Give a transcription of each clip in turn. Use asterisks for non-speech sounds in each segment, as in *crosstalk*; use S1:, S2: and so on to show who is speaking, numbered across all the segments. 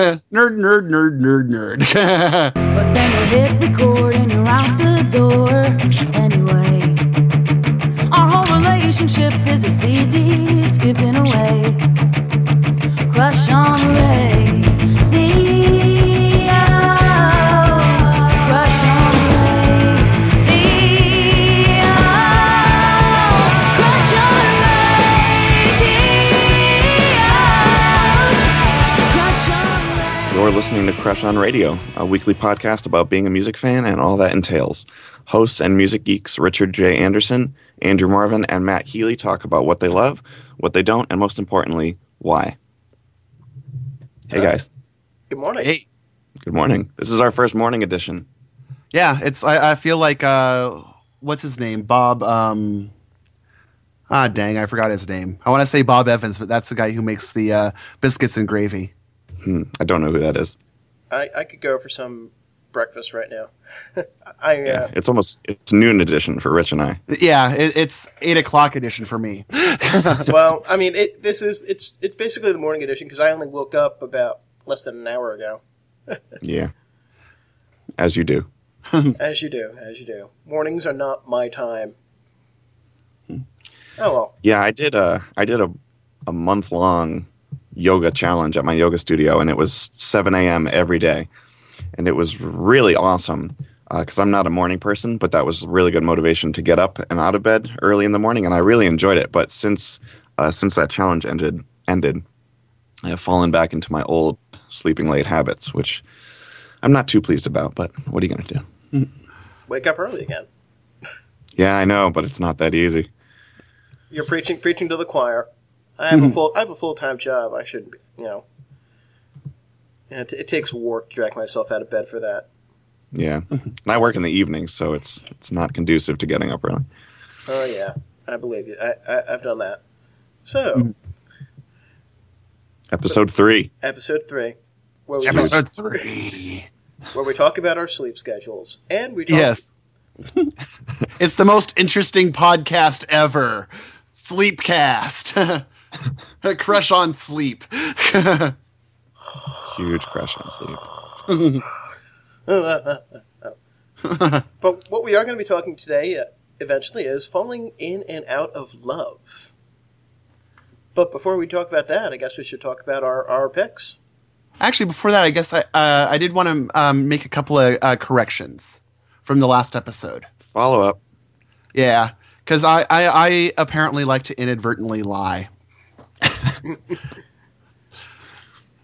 S1: *laughs* nerd, nerd, nerd, nerd, nerd. *laughs*
S2: But then you hit record and you're out the door anyway. Our whole relationship is a CD skipping away.
S3: Listening to Crush on Radio, a weekly podcast about being a music fan and all that entails. Hosts and music geeks Richard J. Anderson, Andrew Marvin, and Matt Healy talk about what they love, what they don't, and most importantly, why. Hey guys,
S4: Good morning.
S1: hey,
S3: good morning. This is our first morning edition.
S1: yeah, it's. I, I feel like uh, what's his name? Bob. Um, ah, dang, I forgot his name. I want to say Bob Evans, but that's the guy who makes the uh, biscuits and gravy.
S3: Hmm, I don't know who that is.
S4: I, I could go for some breakfast right now. *laughs* I uh,
S3: Yeah, it's almost it's noon edition for Rich and I.
S1: Yeah, it, it's eight o'clock edition for me. *laughs*
S4: well, I mean, it this is it's it's basically the morning edition because I only woke up about less than an hour ago. *laughs*
S3: Yeah, as you do.
S4: As you do, as you do. Mornings are not my time. Oh well.
S3: Yeah, I did a I did a a month long yoga challenge at my yoga studio, and it was 7 a.m. every day, and it was really awesome because I'm not a morning person, but that was really good motivation to get up and out of bed early in the morning, and I really enjoyed it. But since uh, since that challenge ended ended, I have fallen back into my old sleeping late habits, which I'm not too pleased about. But what are you gonna do?
S4: Wake up early again.
S3: Yeah, I know, but it's not that easy.
S4: You're preaching preaching to the choir. I have a mm-hmm. full I have a full time job. I shouldn't, you know. Yeah, it, it takes work to drag myself out of bed for that.
S3: Yeah, mm-hmm. and I work in the evening, so it's it's not conducive to getting up early.
S4: Oh yeah, I believe you. I, I I've done that. So mm-hmm.
S3: Episode three.
S4: episode three, where we
S1: Episode three.
S4: where we talk about our sleep schedules and we talk,
S1: Yes. *laughs* it's the most interesting podcast ever. Sleepcast. *laughs* A crush on sleep. *laughs*
S3: Huge crush on sleep. *laughs*
S4: But what we are going to be talking today, uh, eventually, is falling in and out of love. But before we talk about that, I guess we should talk about our, our picks.
S1: Actually, before that, I guess I uh, I did want to um, make a couple of uh, corrections from the last episode.
S3: Follow up.
S1: Yeah, because I, I I apparently like to inadvertently lie. *laughs*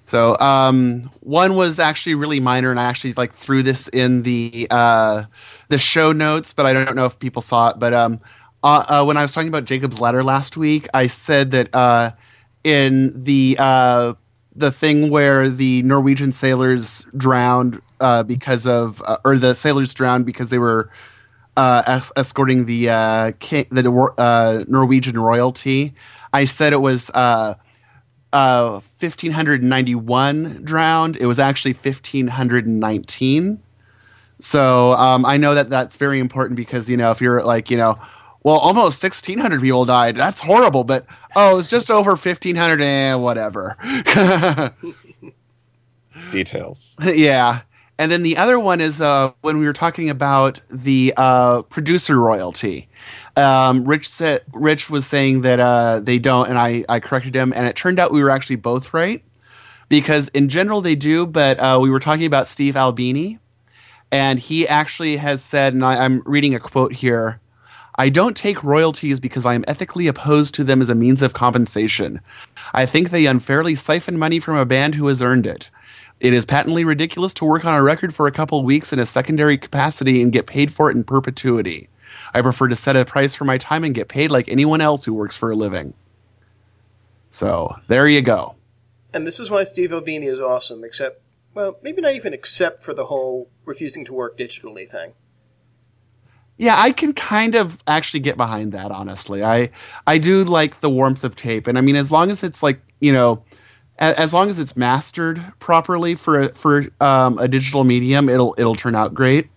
S1: so um, one was actually really minor, and I actually like threw this in the uh, the show notes, but I don't know if people saw it. But um, uh, uh, when I was talking about Jacob's letter last week, I said that uh, in the uh, the thing where the Norwegian sailors drowned uh, because of, or the sailors drowned because they were uh, es- escorting the uh, king, the uh, Norwegian royalty. I said it was uh, uh, 1591 drowned. It was actually 1519. So um, I know that that's very important because you know if you're like you know, well, almost 1600 people died. That's horrible, but oh, it's just over 1500. Eh, whatever. *laughs*
S3: Details.
S1: yeah. And then the other one is uh, when we were talking about the uh, producer royalty. Um, Rich said Rich was saying that uh, they don't, and I, I corrected him, and it turned out we were actually both right because in general they do, but uh, we were talking about Steve Albini, and he actually has said, and I, I'm reading a quote here. I don't take royalties because I am ethically opposed to them as a means of compensation. I think they unfairly siphon money from a band who has earned it. It is patently ridiculous to work on a record for a couple weeks in a secondary capacity and get paid for it in perpetuity. I prefer to set a price for my time and get paid like anyone else who works for a living. So, there you go.
S4: And this is why Steve Albini is awesome, except, well, maybe not even except for the whole refusing to work digitally thing.
S1: Yeah, I can kind of actually get behind that honestly. I I do like the warmth of tape and I mean as long as it's like, you know, a- as long as it's mastered properly for for um, a digital medium, it'll it'll turn out great.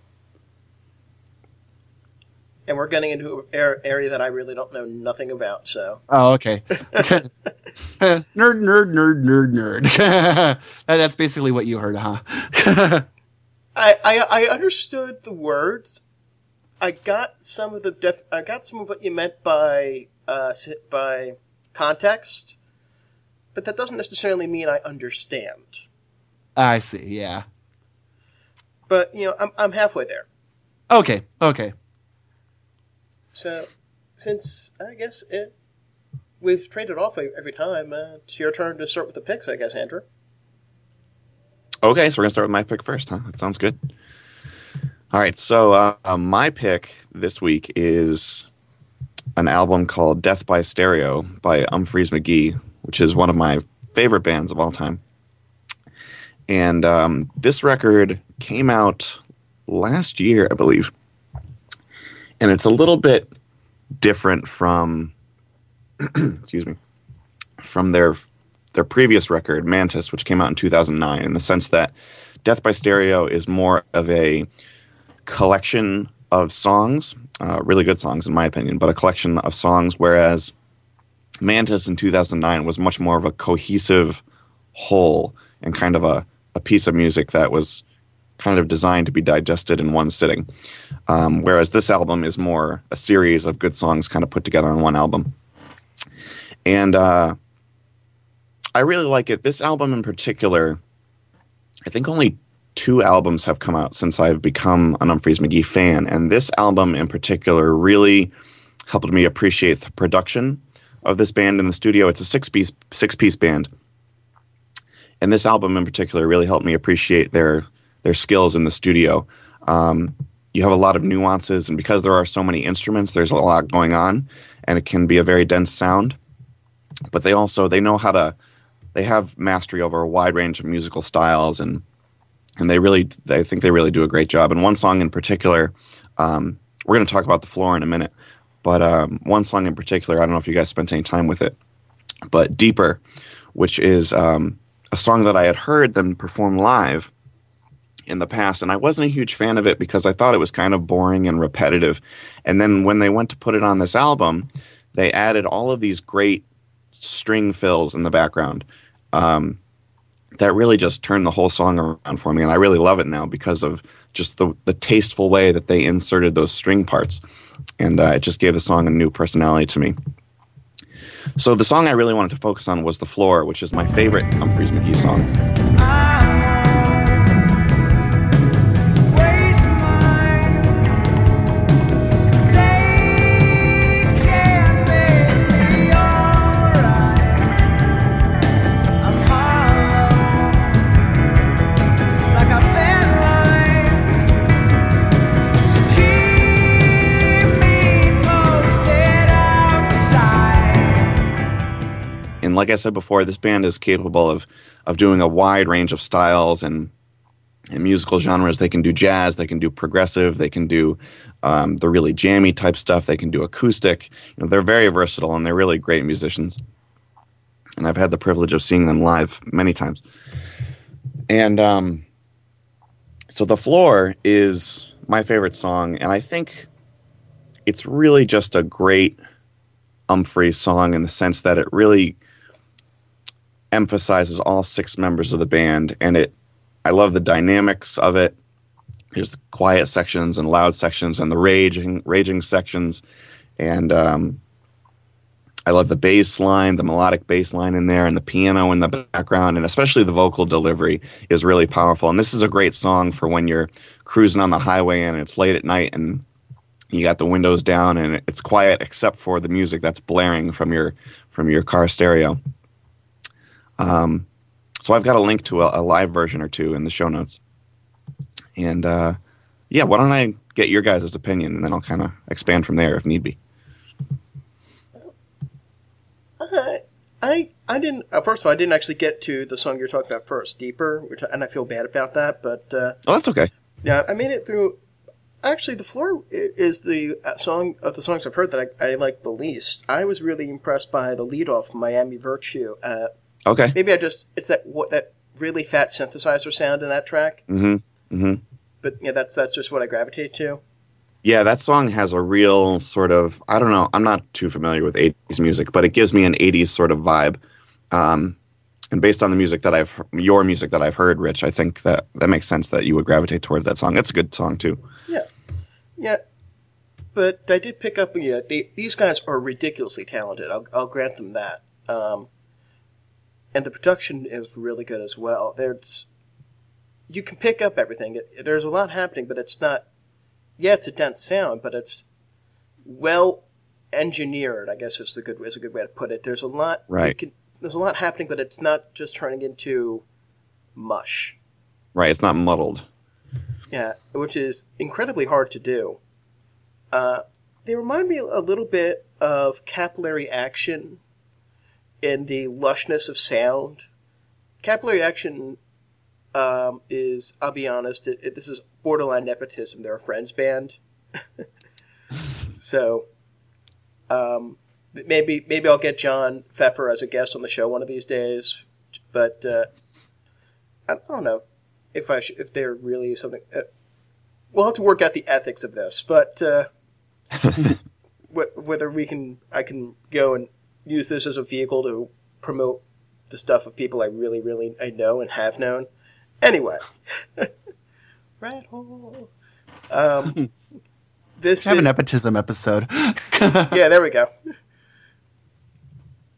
S4: And we're getting into an area that I really don't know nothing about. So,
S1: Oh, okay. *laughs* nerd, nerd, nerd, nerd, nerd. *laughs* That's basically what you heard, huh? *laughs*
S4: I, I I understood the words. I got some of the def- I got some of what you meant by uh, by context, but that doesn't necessarily mean I understand.
S1: I see. Yeah.
S4: But you know, I'm I'm halfway there.
S1: Okay. Okay.
S4: So, since I guess it, we've traded off every time, uh, it's your turn to start with the picks, I guess, Andrew.
S3: Okay, so we're gonna start with my pick first, huh? That sounds good. All right, so uh, uh, my pick this week is an album called "Death by Stereo" by Umphreys McGee, which is one of my favorite bands of all time. And um, this record came out last year, I believe, and it's a little bit different from, *clears throat* excuse me, from their their previous record, Mantis, which came out in 2009, in the sense that Death by Stereo is more of a collection of songs, uh, really good songs in my opinion, but a collection of songs, whereas Mantis in 2009 was much more of a cohesive whole and kind of a, a piece of music that was kind of designed to be digested in one sitting. Um, whereas this album is more a series of good songs kind of put together on one album. And uh, I really like it. This album in particular, I think only two albums have come out since I've become an Umphreys McGee fan, and this album in particular really helped me appreciate the production of this band in the studio. It's a six piece six piece band, and this album in particular really helped me appreciate their their skills in the studio. Um, you have a lot of nuances, and because there are so many instruments, there's a lot going on, and it can be a very dense sound. But they also they know how to they have mastery over a wide range of musical styles and and they really I think they really do a great job. And one song in particular, um, we're going to talk about the floor in a minute, but um, one song in particular, I don't know if you guys spent any time with it, but Deeper, which is um, a song that I had heard them perform live in the past, and I wasn't a huge fan of it because I thought it was kind of boring and repetitive. And then when they went to put it on this album, they added all of these great string fills in the background. Um, that really just turned the whole song around for me, and I really love it now because of just the the tasteful way that they inserted those string parts, and uh, it just gave the song a new personality to me. So the song I really wanted to focus on was "The Floor," which is my favorite Umphreys McGee song. Like I said before, this band is capable of of doing a wide range of styles and and musical genres. They can do jazz, they can do progressive, they can do um, the really jammy type stuff. They can do acoustic. You know, they're very versatile and they're really great musicians. And I've had the privilege of seeing them live many times. And um, so the floor is my favorite song, and I think it's really just a great Umphrey song in the sense that it really emphasizes all six members of the band and it I love the dynamics of it. There's the quiet sections and loud sections and the raging raging sections and um, I love the bass line, the melodic bass line in there and the piano in the background and especially the vocal delivery is really powerful and this is a great song for when you're cruising on the highway and it's late at night and you got the windows down and it's quiet except for the music that's blaring from your from your car stereo. Um, so I've got a link to a, a, live version or two in the show notes. And uh, yeah, why don't I get your guys' opinion and then I'll kind of expand from there if need be.
S4: I, I, I didn't. Uh, first of all, I didn't actually get to the song you're talking about first, "Deeper," and I feel bad about that. But uh,
S3: oh, that's okay.
S4: Yeah, I made it through. Actually, the floor is the uh, song of the songs I've heard that I, I like the least. I was really impressed by the lead off, "Miami Virtue."
S3: Okay.
S4: Maybe I just it's that what that really fat synthesizer sound in that track.
S3: Mm-hmm. Mm-hmm.
S4: But yeah, that's that's just what I gravitate to.
S3: Yeah, that song has a real sort of I don't know. I'm not too familiar with 80s music, but it gives me an 80s sort of vibe. Um, and based on the music that I've your music that I've heard, Rich, I think that that makes sense that you would gravitate towards that song. It's a good song too.
S4: Yeah, yeah. But I did pick up. Yeah, they, these guys are ridiculously talented. I'll, I'll grant them that. Um, and the production is really good as well. There's you can pick up everything. It, there's a lot happening, but it's not. Yeah, it's a dense sound, but it's well engineered. I guess is the good is a good way to put it. There's a lot.
S3: Right.
S4: can- there's a lot happening, but it's not just turning into mush.
S3: Right, it's not muddled.
S4: Yeah, which is incredibly hard to do. Uh, they remind me a little bit of capillary action in the lushness of sound. Capillary action um, is, I'll be honest, it, it, this is borderline nepotism. They're a friends band. *laughs* so um, maybe maybe I'll get John Pfeffer as a guest on the show one of these days. But uh, I don't know if I should, if they're really something. Uh, we'll have to work out the ethics of this, but uh, *laughs* wh- whether we can, I can go and use this as a vehicle to promote the stuff of people I really, really I know and have known. Anyway, *laughs* rat hole. Um, *laughs* this
S1: Have
S4: is,
S1: an nepotism episode. *laughs*
S4: yeah, there we go.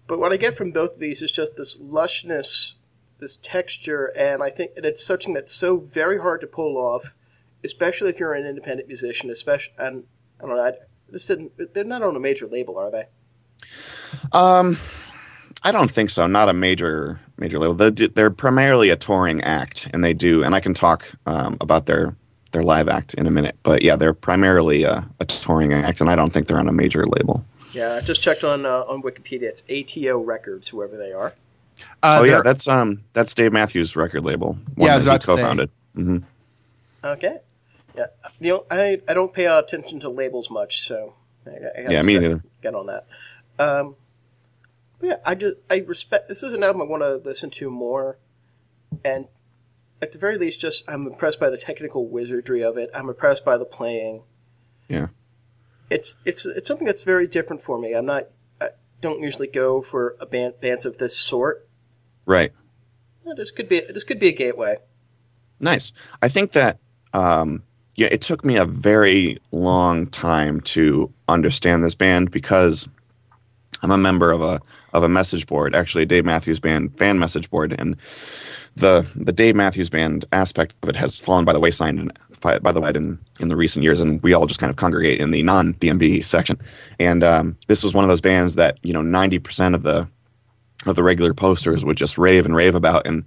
S4: But what I get from both of these is just this lushness, this texture, and I think and it's something that's so very hard to pull off, especially if you're an independent musician. Especially, and I don't know, I, this didn't. They're not on a major label, are they?
S3: Um, I don't think so. Not a major major label. They do- They're primarily a touring act, and they do. And I can talk um, about their their live act in a minute. But yeah, they're primarily a, a touring act, and I don't think they're on a major label.
S4: Yeah, I just checked on uh, on Wikipedia. It's ATO Records, whoever they are.
S1: Uh,
S3: oh yeah, that's um that's Dave Matthews' record label. one
S1: Yeah, I was
S3: that he
S1: about to
S3: co-founded. hmm
S4: Okay. Yeah, you know, I I don't pay attention to labels much, so I, I gotta
S3: Yeah, me
S4: start-
S3: neither.
S4: Get on that. Um, but yeah, I just I respect. This is an album I want to listen to more, and at the very least, just I'm impressed by the technical wizardry of it. I'm impressed by the playing.
S3: Yeah.
S4: It's it's it's something that's very different for me. I'm not. I don't usually go for a band bands of this sort.
S3: Right.
S4: Yeah, This could be this could be a gateway.
S3: Nice. I think that um, yeah, it took me a very long time to understand this band because I'm a member of a of a message board, actually a Dave Matthews Band fan message board, and the the Dave Matthews Band aspect of it has fallen by the wayside and by the way in, in the recent years, and we all just kind of congregate in the non DMB section. And um, this was one of those bands that you know 90 percent of the of the regular posters would just rave and rave about, and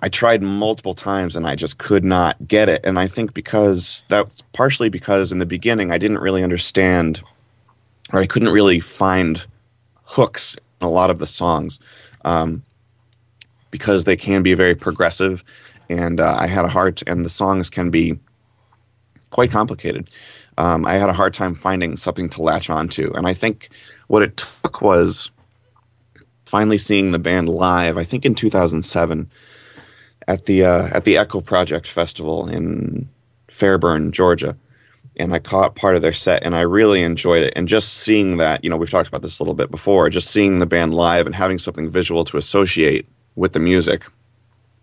S3: I tried multiple times and I just could not get it. And I think because that's partially because in the beginning I didn't really understand or I couldn't really find hooks a lot of the songs um, because they can be very progressive and uh, I had a hard and the songs can be quite complicated. Um, I had a hard time finding something to latch onto. And I think what it took was finally seeing the band live, I think in 2007 at the uh, at the Echo Project Festival in Fairburn, Georgia, and I caught part of their set, and I really enjoyed it. And just seeing that, you know, we've talked about this a little bit before. Just seeing the band live and having something visual to associate with the music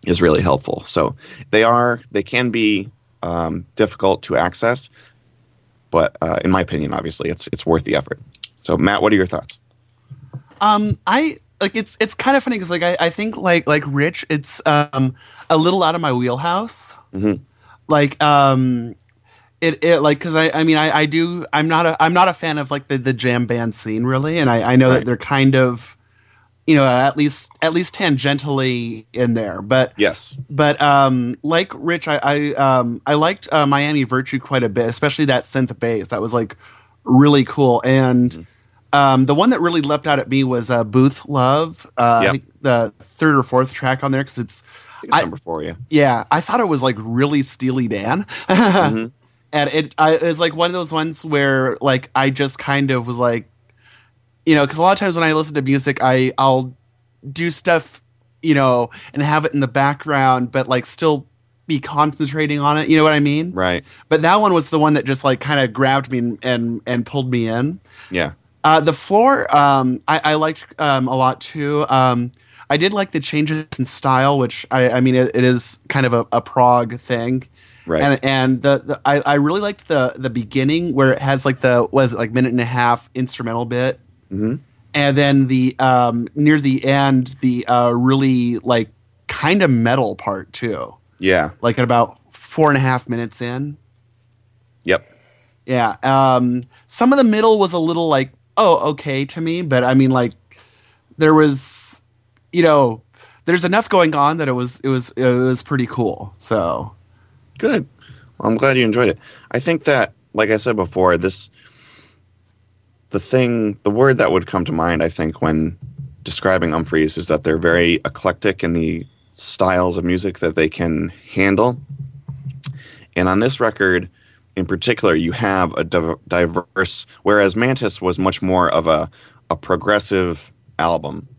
S3: is really helpful. So they are they can be um, difficult to access, but uh, in my opinion, obviously, it's it's worth the effort. So Matt, what are your thoughts?
S1: Um, I like it's it's kind of funny because like I, I think like like Rich, it's um a little out of my wheelhouse.
S3: Mhm.
S1: Like um, it it like because I I mean I I do I'm not a I'm not a fan of like the the jam band scene really, and I I know
S3: Right.
S1: that they're kind of you know at least at least tangentially in there, but
S3: Yes.
S1: but um, like Rich, I I, um, I liked uh, Miami Virtue quite a bit, especially that synth bass. That was like really cool. And um, the one that really leapt out at me was uh, Booth Love. Uh,
S3: Yep.
S1: I think the third or fourth track on there because it's
S3: it's
S1: I-
S3: number four, yeah.
S1: yeah, I thought it was like really Steely Dan. *laughs*
S3: Mhm.
S1: And it I, it's like one of those ones where like I just kind of was like, you know, because a lot of times when I listen to music, I I'll do stuff, you know, and have it in the background, but like still be concentrating on it. You know what I mean?
S3: Right.
S1: But that one was the one that just like kind of grabbed me and, and and pulled me in.
S3: Yeah.
S1: Uh, the floor, um, I, I liked um, a lot too. Um, I did like the changes in style, which I, I mean, it, it is kind of a, a prog thing.
S3: Right.
S1: And and the, the I, I really liked the the beginning where it has like the was it like minute and a half instrumental bit,
S3: Mhm.
S1: and then the um, near the end the uh, really like kind of metal part too,
S3: yeah.
S1: like at about four and a half minutes in.
S3: Yep.
S1: Yeah. Um, some of the middle was a little like, oh, okay to me, but I mean, like, there was, you know, there's enough going on that it was it was it was pretty cool. So
S3: Good. Well, I'm glad you enjoyed it. I think that, like I said before, this the thing, the word that would come to mind, I think, when describing Umphreys is that they're very eclectic in the styles of music that they can handle. And on this record, in particular, you have a div- diverse. Whereas Mantis was much more of a a progressive album,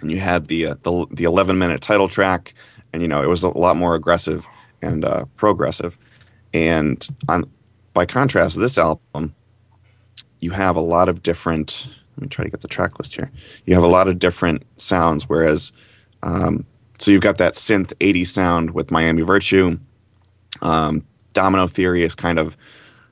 S3: and you had the uh, the the 11 minute title track, and you know it was a lot more aggressive and uh, progressive. And on by contrast, this album, you have a lot of different. Let me try to get the track list here. You have a lot of different sounds, whereas um, so you've got that synth 80 sound with Miami Virtue. Um, Domino Theory is kind of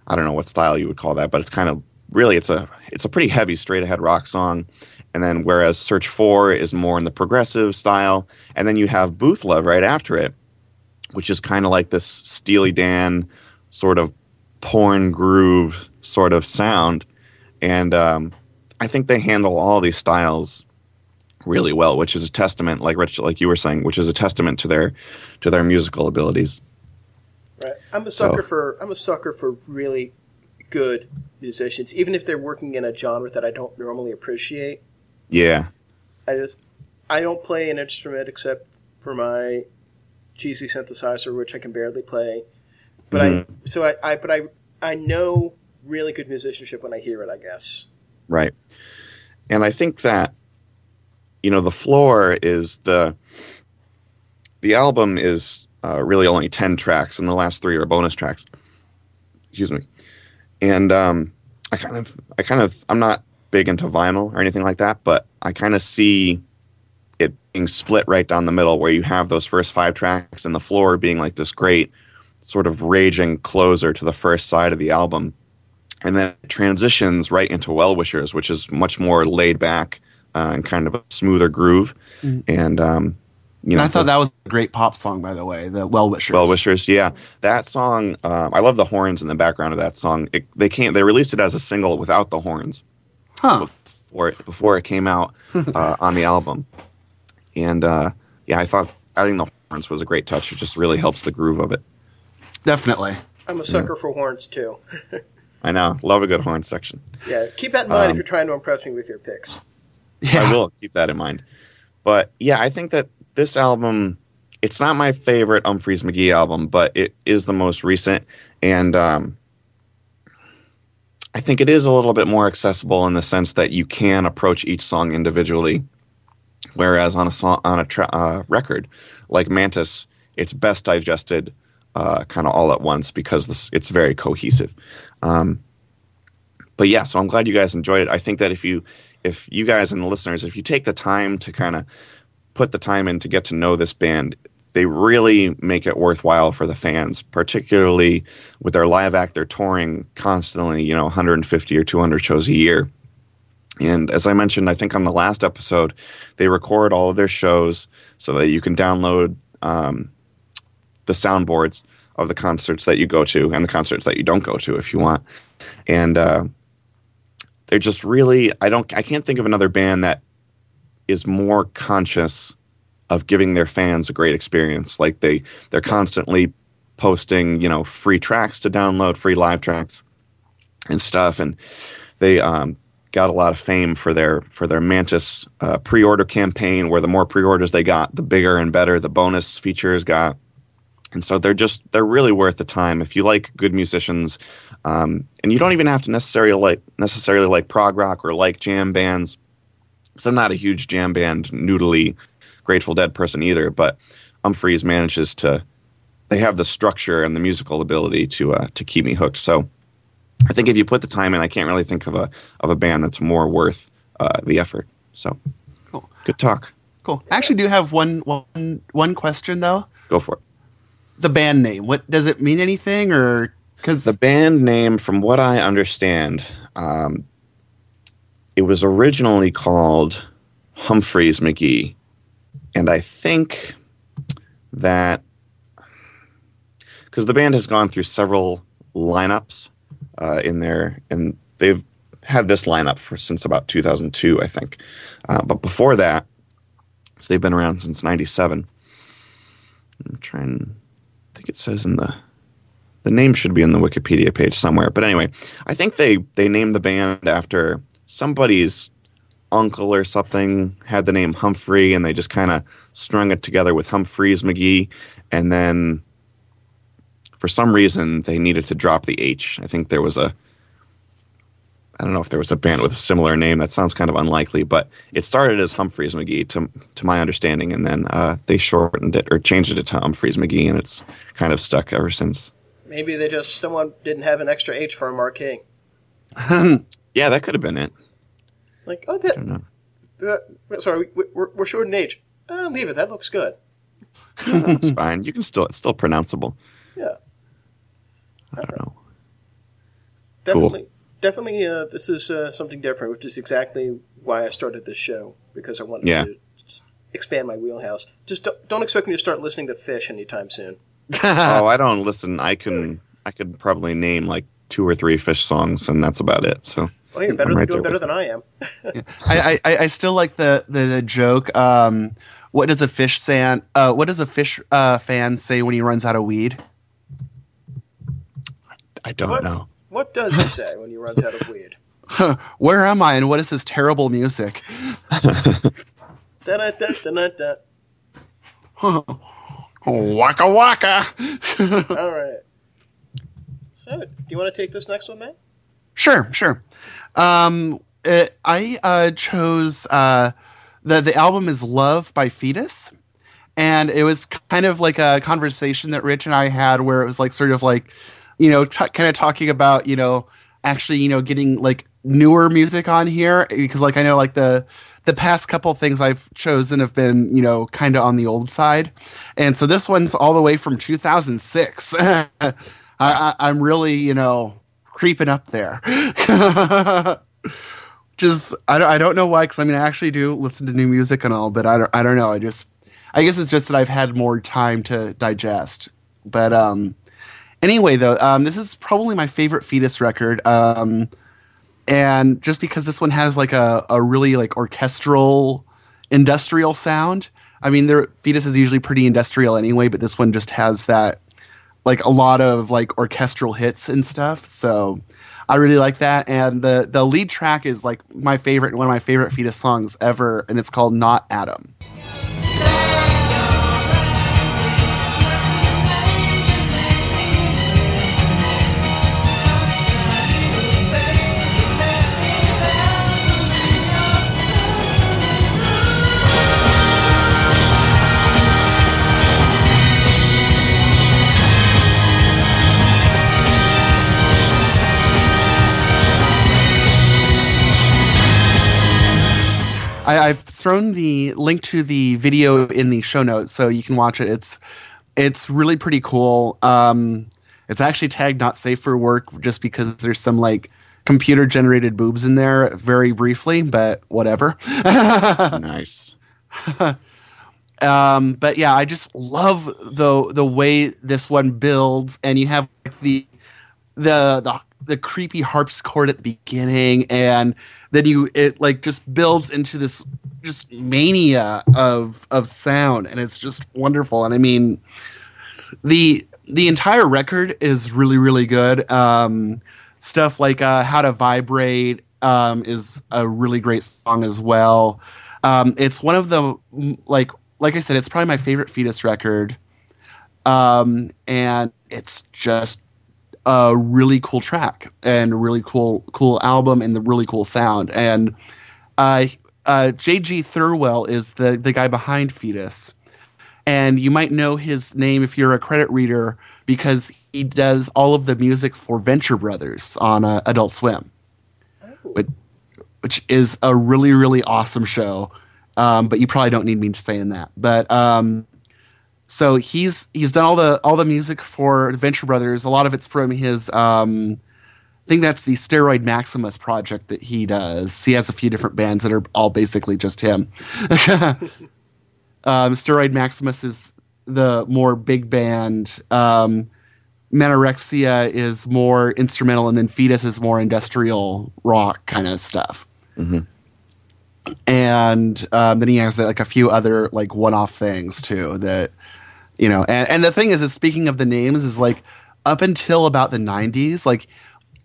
S3: I don't know what style you would call that, but it's kind of really it's a it's a pretty heavy straight ahead rock song. And then whereas Search For is more in the progressive style, and then you have Booth Love right after it, which is kind of like this Steely Dan sort of porn groove sort of sound. And um, I think they handle all these styles really well, which is a testament, like Rich, like you were saying, which is a testament to their to their musical abilities.
S4: Right. I'm a sucker
S3: So-
S4: for I'm a sucker for really good musicians, even if they're working in a genre that I don't normally appreciate.
S3: Yeah,
S4: I just I don't play an instrument except for my cheesy synthesizer, which I can barely play. But I so I, I but I I know really good musicianship when I hear it. I guess.
S3: right. And I think that you know the floor is the the album is uh, really only 10 tracks and the last three are bonus tracks excuse me and um, i kind of i kind of i'm not big into vinyl or anything like that but i kind of see it being split right down the middle where you have those first five tracks and the floor being like this great sort of raging closer to the first side of the album and then it transitions right into well wishers which is much more laid back uh, and kind of a smoother groove and um, you
S1: and
S3: know
S1: I thought
S3: the-
S1: that was a great pop song, by the way, the Well Wishers.
S3: well wishers, yeah. That song, um, I love the horns in the background of that song. It, they came, they released it as a single without the horns
S1: Huh.
S3: before it, before it came out *laughs* uh, on the album. And uh, yeah, I thought adding the horns was a great touch. It just really helps the groove of it.
S1: Definitely.
S4: I'm a sucker for horns too. *laughs*
S3: I know, love a good horn section.
S4: Yeah, keep that in mind if
S3: Um,
S4: you're trying to impress me with your picks.
S1: Yeah.
S3: I will keep that in mind. But yeah, I think that this album, it's not my favorite Umphreys McGee album, but it is the most recent, and um, I think it is a little bit more accessible in the sense that you can approach each song individually, whereas on a song on a tra- uh, record like Mantis, it's best digested uh, kind of all at once because this, it's very cohesive. Um, but yeah, so I'm glad you guys enjoyed it. I think that if you if you guys and the listeners, if you take the time to kind of put the time in to get to know this band, they really make it worthwhile for the fans, particularly with their live act. They're touring constantly, you know, 150 or 200 shows a year. And as I mentioned, I think on the last episode, they record all of their shows so that you can download um, the soundboards of the concerts that you go to and the concerts that you don't go to if you want. And uh, they're just really I don't I can't think of another band that is more conscious of giving their fans a great experience. Like they they're constantly posting, you know, free tracks to download, free live tracks and stuff and they um got a lot of fame for their for their Mantis uh, pre-order campaign where the more pre-orders they got, the bigger and better the bonus features got. And so they're just they're really worth the time if you like good musicians, um, and you don't even have to necessarily like necessarily like prog rock or like jam bands. So I'm not a huge jam band noodly Grateful Dead person either, but Umphreys manages to they have the structure and the musical ability to uh, to keep me hooked. So I think if you put the time in, I can't really think of a of a band that's more worth uh, the effort. So
S1: Cool.
S3: good talk.
S1: Cool. I actually do have one one one question though.
S3: Go for it.
S1: The band name. What does it mean? Anything or because
S3: The band name, from what I understand, um, it was originally called Humphreys McGee, and I think that because the band has gone through several lineups uh, in there, and they've had this lineup for since about 2002, I think. Uh, but before that, so they've been around since '97. I'm trying. I think it says in the the name should be in the Wikipedia page somewhere. But anyway, I think they they named the band after somebody's uncle or something had the name Humphrey, and they just kind of strung it together with Humphreys McGee, and then for some reason they needed to drop the H. I think there was a I don't know if there was a band with a similar name. That sounds kind of unlikely, but it started as Humphreys McGee, to to my understanding, and then uh, they shortened it or changed it to Umphreys McGee, and it's kind of stuck ever since.
S4: Maybe they just someone didn't have an extra H for a marquee. *laughs*
S3: Yeah, that could have been it.
S4: Like, oh,
S3: I don't
S4: that,
S3: know.
S4: uh, sorry, we, we're, we're short in age. Uh, leave it. That looks good. *laughs*
S3: It's fine. You can still it's still pronounceable.
S4: Yeah,
S3: I don't know.
S4: definitely, definitely. Uh, this is uh, something different, which is exactly why I started this show because I wanted
S3: Yeah.
S4: to expand my wheelhouse. Just don't, don't expect me to start listening to Phish anytime soon. *laughs*
S3: oh, I don't listen. I can I could probably name like two or three Phish songs, and that's about it. So
S4: Well, you're better,
S3: I'm right
S4: doing better than I am.
S1: I, I I still like the the, the joke. Um, what does a Phish fan? Uh, what does a Phish uh, fan say when he runs out of weed?
S3: I don't
S4: What?
S3: know.
S4: What does he say when he runs out of weed? *laughs*
S1: Where am I? And what is this terrible music? *laughs*
S4: Da-da-da-da-da-da. *laughs*
S1: waka waka.
S4: All right. So, do you want to take this next one, man?
S1: Sure, sure. Um, it, I uh, chose uh, the the album is "Love" by Foetus, and it was kind of like a conversation that Rich and I had, where it was like sort of like, you know, t- kind of talking about you know actually you know getting like newer music on here because like I know like the the past couple things I've chosen have been you know kind of on the old side, and so this one's all the way from 2006. *laughs* I, I, I'm really you know creeping up there. *laughs* just I don't, I don't know why because I mean I actually do listen to new music and all, but I don't I don't know. I just I guess it's just that I've had more time to digest. But um, anyway, though, um, this is probably my favorite Foetus record. Um, and just because this one has like a, a really like orchestral industrial sound. I mean, their Foetus is usually pretty industrial anyway, but this one just has that like a lot of like orchestral hits and stuff. So I really like that. And the the lead track is like my favorite, one of my favorite Foetus songs ever, and it's called "Not Adam." I, I've thrown the link to the video in the show notes, so you can watch it. It's it's really pretty cool. Um, it's actually tagged not safe for work just because there's some like computer generated boobs in there very briefly, but whatever. *laughs*
S3: nice.
S1: um, but yeah, I just love the the way this one builds, and you have the the the the creepy harpsichord at the beginning, and then you it like just builds into this just mania of of sound, and it's just wonderful. And I mean, the the entire record is really really good. Um, stuff like uh, "How to Vibrate" um, is a really great song as well. Um, it's one of the like like I said, it's probably my favorite Foetus record, um, and it's just a really cool track and a really cool cool album and the really cool sound. And uh, uh, J.G. Thirlwell is the the guy behind Foetus, and you might know his name if you're a credit reader because he does all of the music for Venture Brothers on uh, Adult Swim, which, which is a really really awesome show. Um, but you probably don't need me saying that. But um, so he's he's done all the all the music for Adventure Brothers. A lot of it's from his. Um, I think that's the Steroid Maximus project that he does. He has a few different bands that are all basically just him. *laughs* um, Steroid Maximus is the more big band. Um, Manorexia is more instrumental, and then Foetus is more industrial rock kind of stuff. And um, then he has like a few other like one-off things too that you know. And and the thing is, is speaking of the names, is like up until about the '90s, like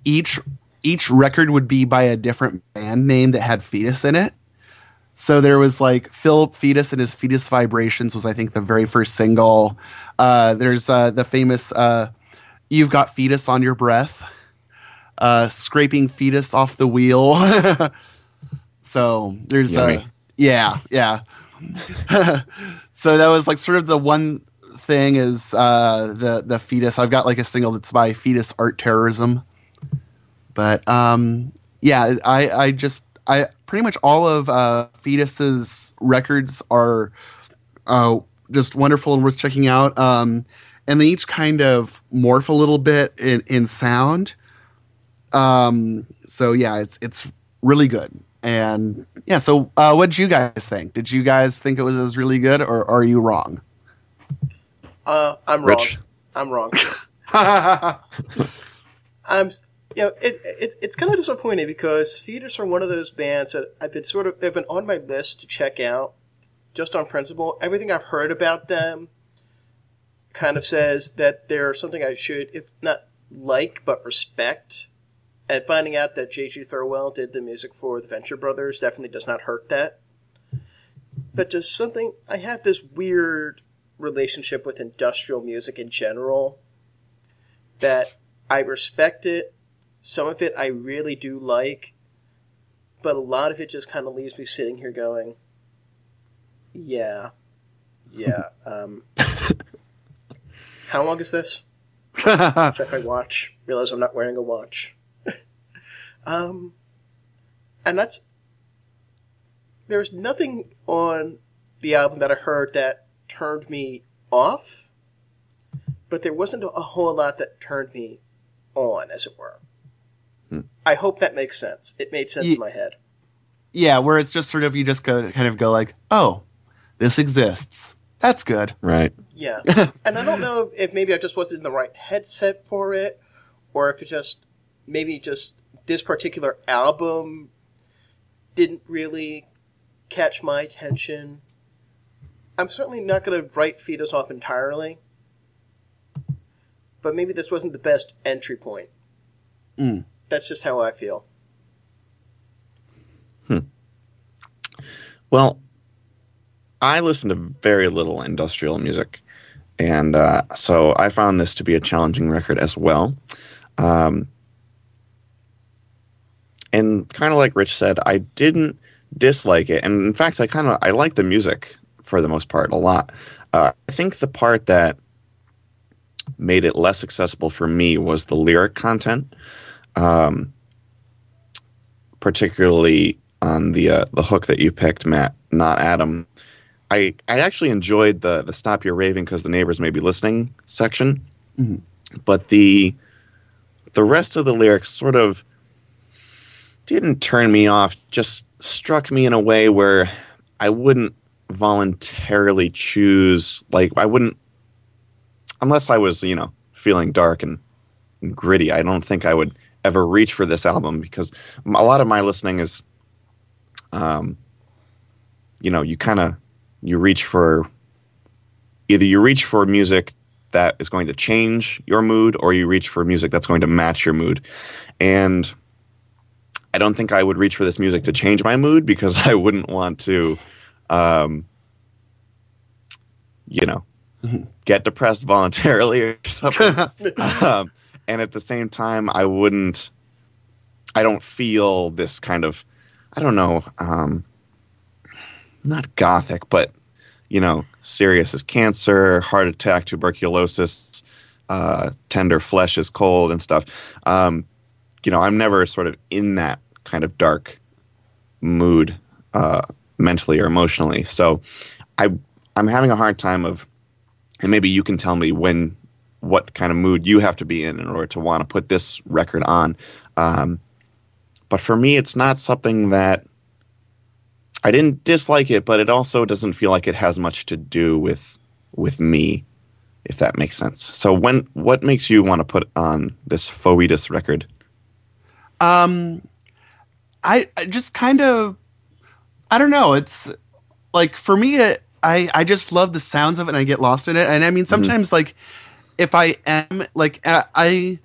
S1: each each record would be by a different band name that had Foetus in it. So there was like Philip Foetus and his Foetus Vibrations was I think the very first single. Uh, there's uh, the famous uh, "You've Got Foetus on Your Breath," uh, scraping foetus off the wheel. *laughs* so there's uh, yeah yeah. *laughs* so that was like sort of the one thing is uh, the the fetus. I've got like a single that's by Foetus Art Terrorism. But um, yeah, I, I just I pretty much all of uh, Foetus's records are uh, just wonderful and worth checking out. Um, and they each kind of morph a little bit in, in sound. Um, so yeah, it's it's really good. And yeah, so uh, what did you guys think? Did you guys think it was as really good, or are you wrong?
S4: Uh, I'm
S3: Rich.
S4: wrong. I'm wrong. *laughs* *laughs* I'm, you know, it, it it's kind of disappointing because Foetus are one of those bands that I've been sort of they've been on my list to check out, just on principle. Everything I've heard about them kind of says that they're something I should, if not like, but respect. And finding out that J.G. Thirlwell did the music for the Venture Brothers definitely does not hurt that. But just something, I have this weird relationship with industrial music in general that I respect it. Some of it I really do like, but a lot of it just kind of leaves me sitting here going, yeah, yeah. *laughs* Um, how long is this? Check my watch. Realize I'm not wearing a watch. *laughs* um, and that's there's nothing on the album that I heard that turned me off, but there wasn't a whole lot that turned me on, as it were. Hmm. I hope that makes sense. It made sense
S1: Ye-
S4: in my head.
S1: yeah, where it's just sort of you just go kind of go like, oh, this exists. That's good.
S3: Right.
S4: Yeah. *laughs* and I don't know if maybe I just wasn't in the right headset for it, or if it just maybe just this particular album didn't really catch my attention. I'm certainly not going to write Foetus off entirely, but maybe this wasn't the best entry point.
S1: Mm.
S4: That's just how I feel. Hmm.
S3: Well, I listen to very little industrial music, and uh, so I found this to be a challenging record as well. Um, and kind of like Rich said, I didn't dislike it, and in fact, I kind of I like the music for the most part a lot. Uh, I think the part that made it less accessible for me was the lyric content, um, particularly on the uh, the hook that you picked, Matt, not Adam. I I actually enjoyed the the stop your raving because the neighbors may be listening section, but the the rest of the lyrics sort of didn't turn me off. Just struck me in a way where I wouldn't voluntarily choose. Like I wouldn't unless I was you know feeling dark and, and gritty. I don't think I would ever reach for this album because a lot of my listening is um, you know, you kind of you reach for either you reach for music that is going to change your mood or you reach for music that's going to match your mood. And I don't think I would reach for this music to change my mood because *laughs* I wouldn't want to um you know, get depressed *laughs* voluntarily or something. *laughs* um, and at the same time, I wouldn't. I don't feel this kind of, I don't know, um, not gothic, but you know, serious as cancer, heart attack, tuberculosis, uh, tender flesh is cold, and stuff. Um, you know, I'm never sort of in that kind of dark mood uh, mentally or emotionally. So I I'm having a hard time of, and maybe you can tell me when what kind of mood you have to be in in order to want to put this record on. Um, but for me, it's not something that I didn't dislike it, but it also doesn't feel like it has much to do with with me, if that makes sense. So when what makes you want to put on this Foetus record?
S1: Um, I, I just kind of, I don't know. It's like for me, it, I I just love the sounds of it, and I get lost in it. And I mean, sometimes like if I am like I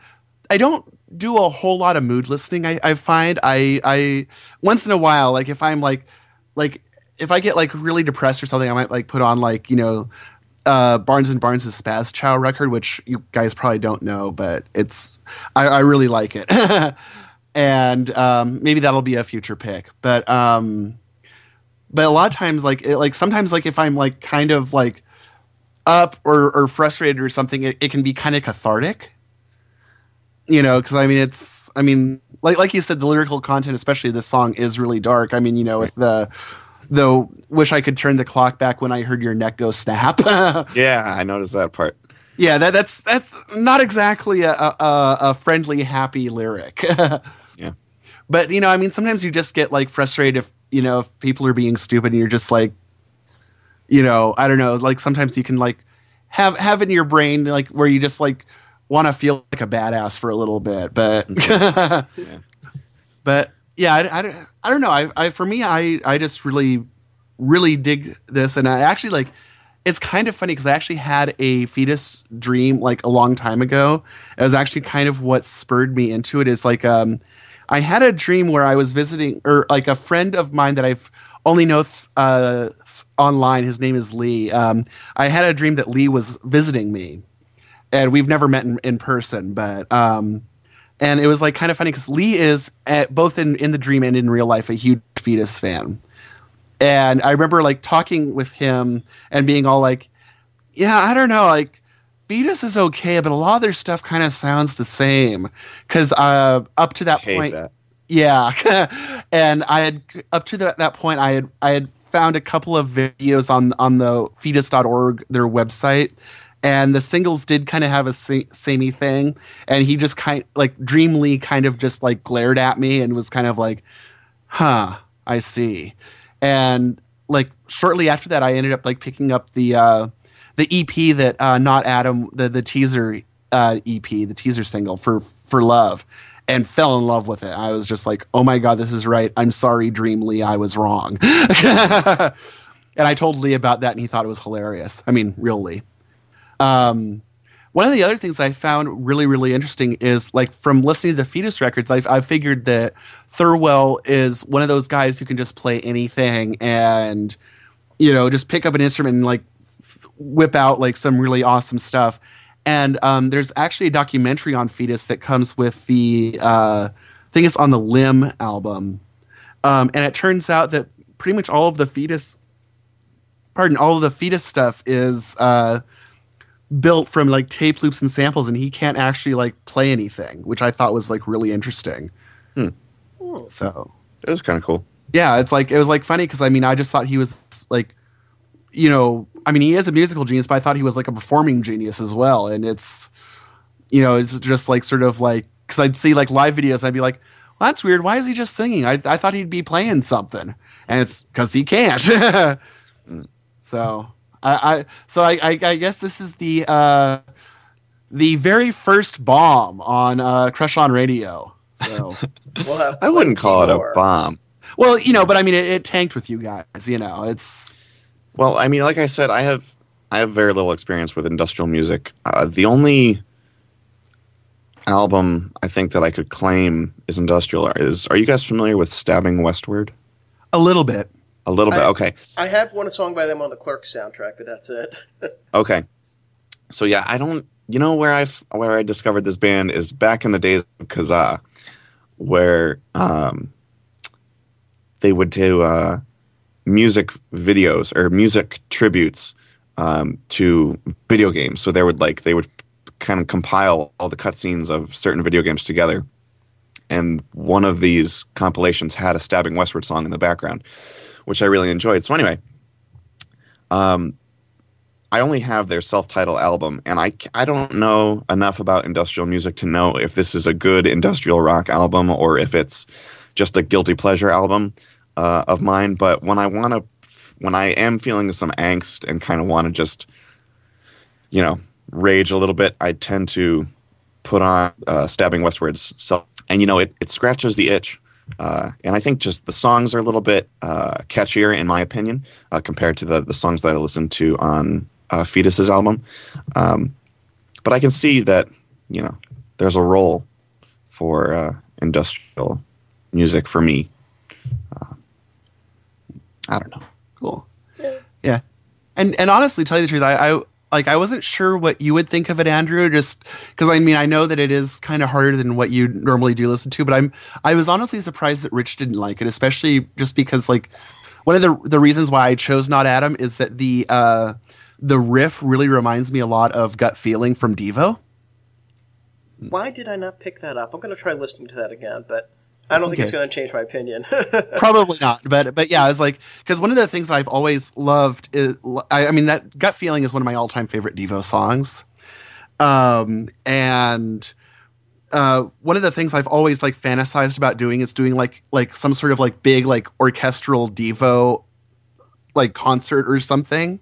S1: I don't do a whole lot of mood listening. I I find I I once in a while like if I'm like like if I get like really depressed or something, I might like put on like you know uh, Barnes and Barnes' Spazchow record, which you guys probably don't know, but it's I, I really like it, *laughs* and um, maybe that'll be a future pick. But um, but a lot of times, like it, like sometimes, like if I'm like kind of like up or or frustrated or something, it, it can be kind of cathartic. You know, because I mean, it's I mean, like like you said, the lyrical content, especially this song, is really dark. I mean, you know, with the though, wish I could turn the clock back when I heard your neck go snap. *laughs*
S3: Yeah, I noticed that part.
S1: yeah, that that's that's not exactly a a, a friendly, happy lyric. *laughs*
S3: Yeah.
S1: But you know, I mean, sometimes you just get like frustrated if you know if people are being stupid, and you're just like, you know, I don't know. Like sometimes you can like have have in your brain like where you just like want to feel like a badass for a little bit, but *laughs* but yeah, I, I, don't- I don't know. I, I for me, I I just really really dig this, and I actually like. It's kind of funny because I actually had a Foetus dream like a long time ago. It was actually kind of what spurred me into it. Is like um, I had a dream where I was visiting, or like a friend of mine that I've only know th- uh, online. His name is Lee. Um, I had a dream that Lee was visiting me, and we've never met in, in person, but um, and it was like kind of funny because Lee is at, both in in the dream and in real life a huge Foetus fan, and I remember like talking with him and being all like, yeah, I don't know, like Foetus is okay, but a lot of their stuff kind of sounds the same. Because uh, up to that point,
S3: that.
S1: yeah, *laughs* and I had up to that, that point, I had I had found a couple of videos on on the foetus.org their website, and the singles did kind of have a sa- samey thing, and he just kind like dreamily kind of just like glared at me and was kind of like, "Huh, I see," and like shortly after that, I ended up like picking up the uh, the EP that uh, not Adam the the teaser uh, EP the teaser single for for love and fell in love with it. I was just like, oh my god, this is right. I'm sorry, Dream Lee, I was wrong. *laughs* and I told Lee about that, and he thought it was hilarious. I mean, real Lee. Um, one of the other things I found really, really interesting is like from listening to the Foetus records, I've, I've figured that Thirlwell is one of those guys who can just play anything and, you know, just pick up an instrument and like f- whip out like some really awesome stuff. And um, there's actually a documentary on Foetus that comes with the, uh, I think it's on the Limb album. Um, and it turns out that pretty much all of the Foetus, pardon, all of the Foetus stuff is, uh, built from like tape loops and samples and he can't actually like play anything which i thought was like really interesting
S3: Hmm.
S1: so
S3: It was kind of cool.
S1: yeah it's like it was like funny because i mean i just thought he was like you know i mean he is a musical genius but i thought he was like a performing genius as well. And it's you know it's just like sort of like because i'd see like live videos i'd be like well, that's weird. Why is he just singing? I, I thought he'd be playing something. And it's because he can't. *laughs* So I, I so I, I I guess this is the uh the very first bomb on uh crush on radio. So *laughs*
S4: We'll
S3: I wouldn't call it a bomb.
S1: well you know but i mean it, it tanked with you guys you know it's
S3: Well, I mean, like I said, I have I have very little experience with industrial music. Uh, the only album I think that I could claim is industrial is. Are you guys familiar with Stabbing Westward?
S1: a little bit
S3: A little bit.
S4: I-
S3: Okay.
S4: I have one song by them on the Clerks soundtrack, but that's it. *laughs*
S3: Okay. So yeah, I don't. You know where I where I discovered this band is back in the days of Kazaa, where um, they would do uh, music videos or music tributes um, to video games. So they would like they would kind of compile all the cutscenes of certain video games together. And one of these compilations had a Stabbing Westward song in the background, which I really enjoyed. So anyway, um, I only have their self-titled album, and I I don't know enough about industrial music to know if this is a good industrial rock album or if it's just a guilty pleasure album uh, of mine. But when I want to, when I am feeling some angst and kind of want to just, you know, rage a little bit, I tend to put on uh, Stabbing Westward's self, and you know, it it scratches the itch. Uh, and I think just the songs are a little bit uh, catchier, in my opinion, uh, compared to the the songs that I listened to on uh, Foetus's album. Um, but I can see that you know there's a role for industrial music for me. I don't know.
S1: Cool. Yeah. And and honestly, tell you the truth, I, I like I wasn't sure what you would think of it, Andrew. Just because I mean I know that it is kind of harder than what you normally do listen to, but I'm I was honestly surprised that Rich didn't like it, especially just because like one of the the reasons why I chose not Adam is that the uh the riff really reminds me a lot of Gut Feeling from Devo.
S4: Why did I not pick that up? I'm going to try listening to that again, but I don't think it's going to change my opinion. *laughs*
S1: Probably not, but but yeah, I was like because one of the things that I've always loved is I, I mean that gut feeling is one of my all time favorite Devo songs, um, and uh, one of the things I've always like fantasized about doing is doing like like some sort of like big like orchestral Devo like concert or something.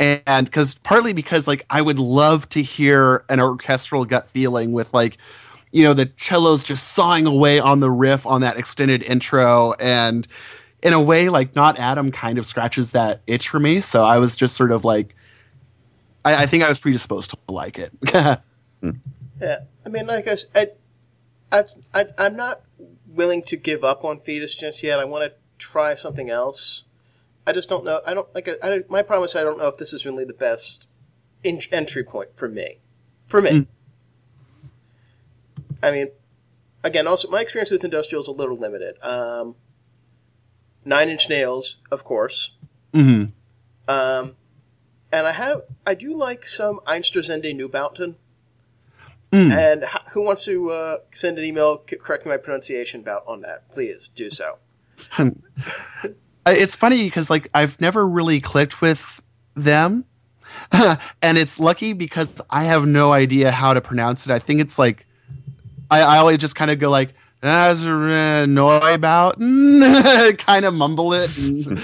S1: And because partly because like I would love to hear an orchestral gut feeling with like you know the cellos just sawing away on the riff on that extended intro and in a way like not adam kind of scratches that itch for me so i was just sort of like i, I think i was predisposed to like it *laughs* hmm.
S4: yeah, I mean, like I said, I, I, I'm not willing to give up on Foetus just yet. I want to try something else. I just don't know. I don't like. I, I, my problem is I don't know if this is really the best in, entry point for me. For me. Hmm. I mean, again, also my experience with industrial is a little limited. Um, Nine Inch Nails, of course.
S1: hmm
S4: Um, and I have, I do like some Einstürzende Neubauten.
S1: Mm.
S4: And who wants to uh, send an email correcting my pronunciation about on that? Please do so.
S1: it's funny because like i've never really clicked with them *laughs* and it's lucky because i have no idea how to pronounce it i think it's like i, I always just kind of go like Neubauten, *laughs* kind of mumble it. And,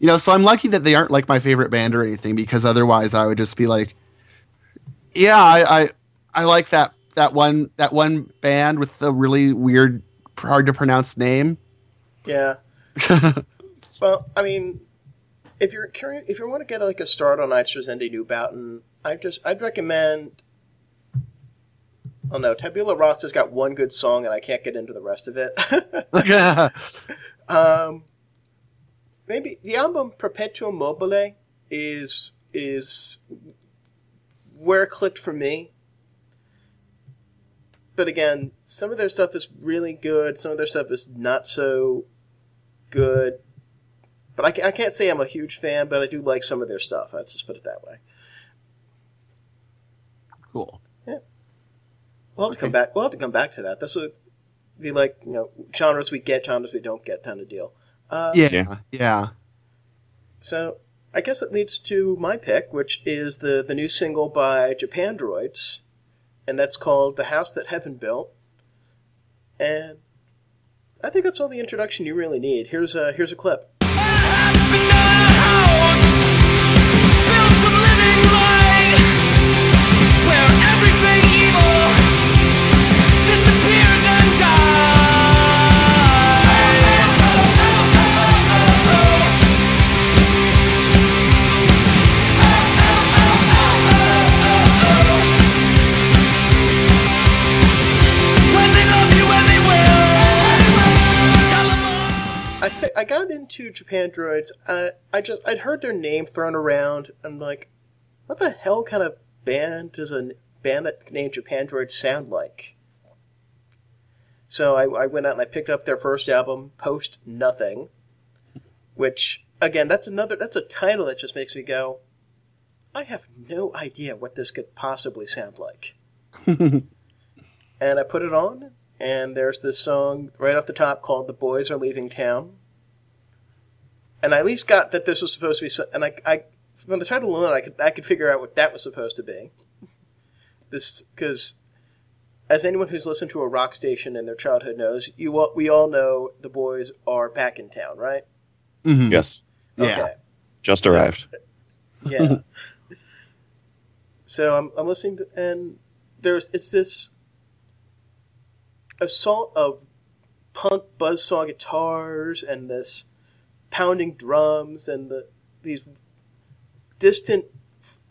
S1: you know, so I'm lucky that they aren't like my favorite band or anything because otherwise I would just be like, yeah, I, I, I like that, that one, that one band with the really weird, hard to pronounce name.
S4: Yeah. *laughs* well, I mean, if you're curious, if you want to get like a start on Einstürzende Neubauten, I just I'd recommend. Oh no, Tabula Rasa's got one good song, and I can't get into the rest of it. *laughs* *laughs* *laughs* Um, maybe the album Perpetuum Mobile is is where it clicked for me. But again, some of their stuff is really good. Some of their stuff is not so good. But I, I can't say I'm a huge fan, but I do like some of their stuff. Let's just put it that way.
S1: cool.
S4: We'll have to come back. We'll have to come back to that. This would be like you know genres we get, genres we don't get, kind of deal. Uh,
S1: Yeah,
S3: Yeah.
S1: yeah.
S4: So I guess that leads to my pick, which is the the new single by Japandroids, and that's called "The House That Heaven Built." And I think that's all the introduction you really need. Here's a here's a clip. Japan I I just I'd heard their name thrown around. I'm like, what the hell kind of band does a band that named Japandroids sound like? So I, I went out and I picked up their first album, Post Nothing, which again that's another that's a title that just makes me go, I have no idea what this could possibly sound like. *laughs* and I put it on, and there's this song right off the top called "The Boys Are Leaving Town." And I at least got that this was supposed to be, so, and I, I from the title alone, I could I could figure out what that was supposed to be. This because, as anyone who's listened to a rock station in their childhood knows, you all, we all know the boys are back in town, right?
S1: Mm-hmm.
S3: Yes,
S1: Yeah.
S3: just arrived.
S4: Yeah. *laughs* so I'm, I'm listening to, and there's it's this assault of punk buzzsaw guitars and this pounding drums and the these distant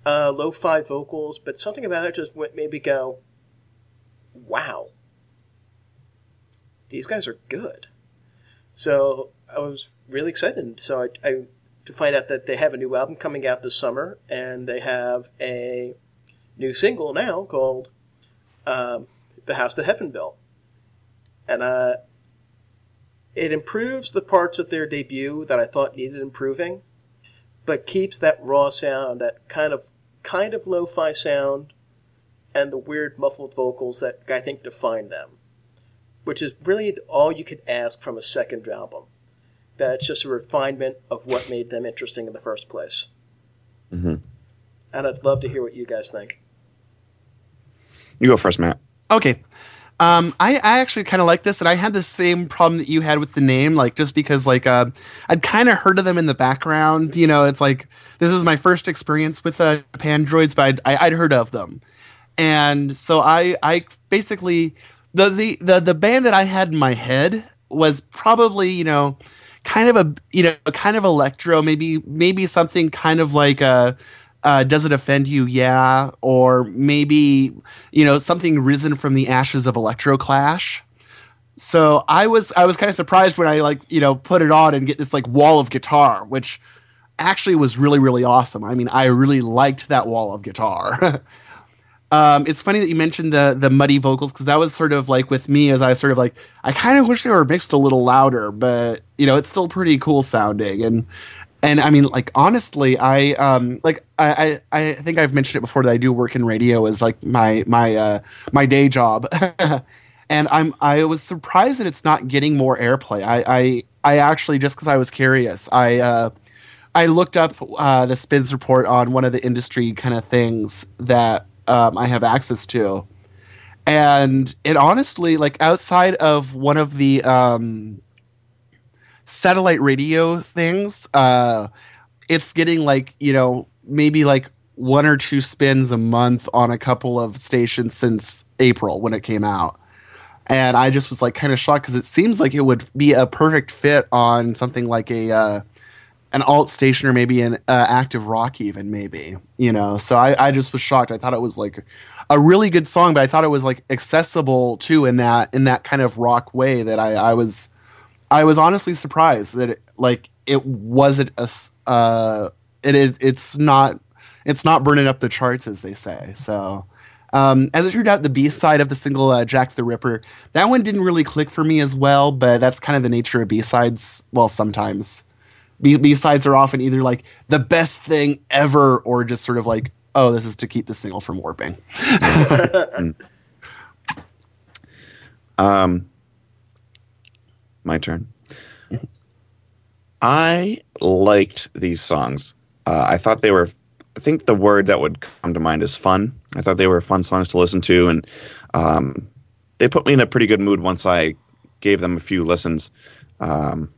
S4: uh, lo-fi vocals, but something about it just went made me go, "Wow, these guys are good." So I was really excited. So I, I to find out that they have a new album coming out this summer, and they have a new single now called um, "The House That Heaven Built," and uh, it improves the parts of their debut that I thought needed improving, but keeps that raw sound, that kind of kind of lo-fi sound, and the weird muffled vocals that I think define them, which is really all you could ask from a second album that's just a refinement of what made them interesting in the first place.
S3: hmm
S4: And I'd love to hear what you guys think.
S3: You go first, Matt.
S1: Okay. Um, I, I actually kind of like this, and I had the same problem that you had with the name, like just because like uh, I'd kind of heard of them in the background. You know, it's like this is my first experience with uh, Pandroids, but I'd, I, I'd heard of them, and so I I basically the, the the the band that I had in my head was probably you know kind of a you know kind of electro, maybe maybe something kind of like uh uh, does it offend you? Yeah, or maybe you know something risen from the ashes of Electroclash. So I was I was kind of surprised when I like you know put it on and get this like wall of guitar, which actually was really really awesome. I mean, I really liked that wall of guitar. *laughs* um, it's funny that you mentioned the the muddy vocals because that was sort of like with me as I sort of like I kind of wish they were mixed a little louder, but you know it's still pretty cool sounding and and I mean, like honestly, I um like I I, I think I've mentioned it before that I do work in radio as like my my uh my day job, *laughs* and I'm I was surprised that it's not getting more airplay. I I I actually just because I was curious, I uh I looked up uh the Spins report on one of the industry kind of things that um, I have access to, and it honestly like outside of one of the um satellite radio things uh it's getting like you know maybe like one or two spins a month on a couple of stations since april when it came out. And i just was like kind of shocked because it seems like it would be a perfect fit on something like a uh an alt station or maybe an uh, active rock even maybe you know? So I, I just was shocked. I thought it was like a really good song but i thought it was like accessible too in that in that kind of rock way that i i was I was honestly surprised that it, like it wasn't a uh it is it's not it's not burning up the charts as they say. So um, as it turned out, the B side of the single uh, "Jack the Ripper" that one didn't really click for me as well, but that's kind of the nature of B sides. Well, sometimes B sides are often either like the best thing ever, or just sort of like, oh, this is to keep the single from warping. *laughs* *laughs*
S3: Um, my turn. I liked these songs. Uh, I thought they were. I think the word that would come to mind is fun. I thought they were fun songs to listen to, and um, they put me in a pretty good mood once I gave them a few listens. Um,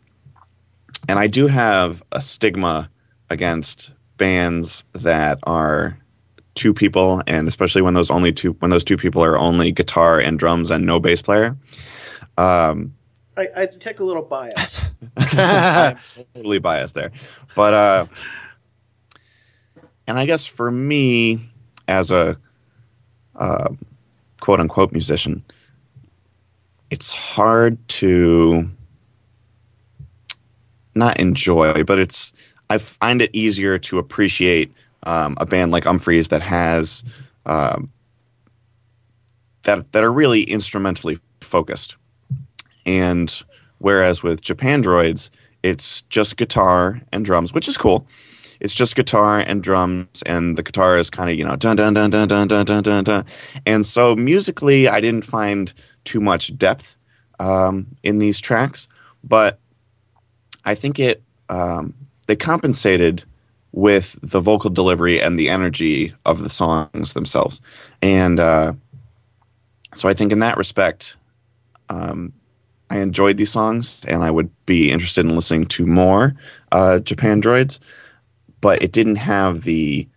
S3: and I do have a stigma against bands that are two people, and especially when those only two when those two people are only guitar and drums and no bass player. Um,
S4: I, I detect a little bias. *laughs*
S3: I'm *laughs* totally biased there. But uh and I guess for me as a uh, quote unquote musician, it's hard to not enjoy, but it's I find it easier to appreciate um, a band like Umphreys that has um, that that are really instrumentally focused. And whereas with Japandroids, it's just guitar and drums, which is cool. it's just guitar and drums, and the guitar is kind of you know dun dun dun dun dun dun dun dun. And so musically, I didn't find too much depth um, in these tracks, but I think it um, they compensated with the vocal delivery and the energy of the songs themselves, and uh, so I think in that respect, um, I enjoyed these songs, and I would be interested in listening to more uh, Japandroids, but it didn't have the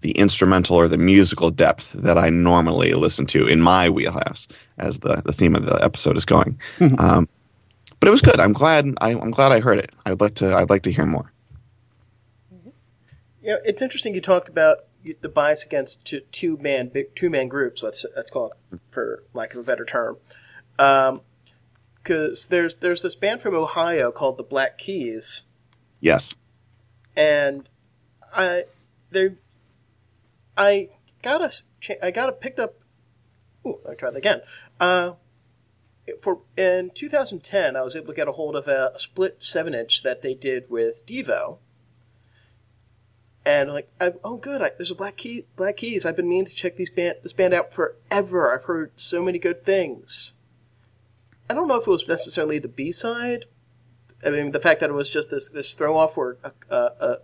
S3: the instrumental or the musical depth that I normally listen to in my wheelhouse, as the, the theme of the episode is going. um, but it was good. I'm glad. I, I'm glad I heard it. I'd like to. I'd like to hear more.
S4: You know, it's interesting you talk about the bias against two, two man two man groups. Let's let's call it for lack of a better term, because there's there's this band from Ohio called the Black Keys,
S3: Yes.
S4: and I they I got a I got a picked up. Ooh, I try that again. Uh, for in 2010, I was able to get a hold of a, split seven inch that they did with Devo. And like, I, oh good, I, there's a Black Key, Black Keys. I've been meaning to check these band, this band out forever. I've heard so many good things. I don't know if it was necessarily the B side. I mean, the fact that it was just this this throw off for a, a, a,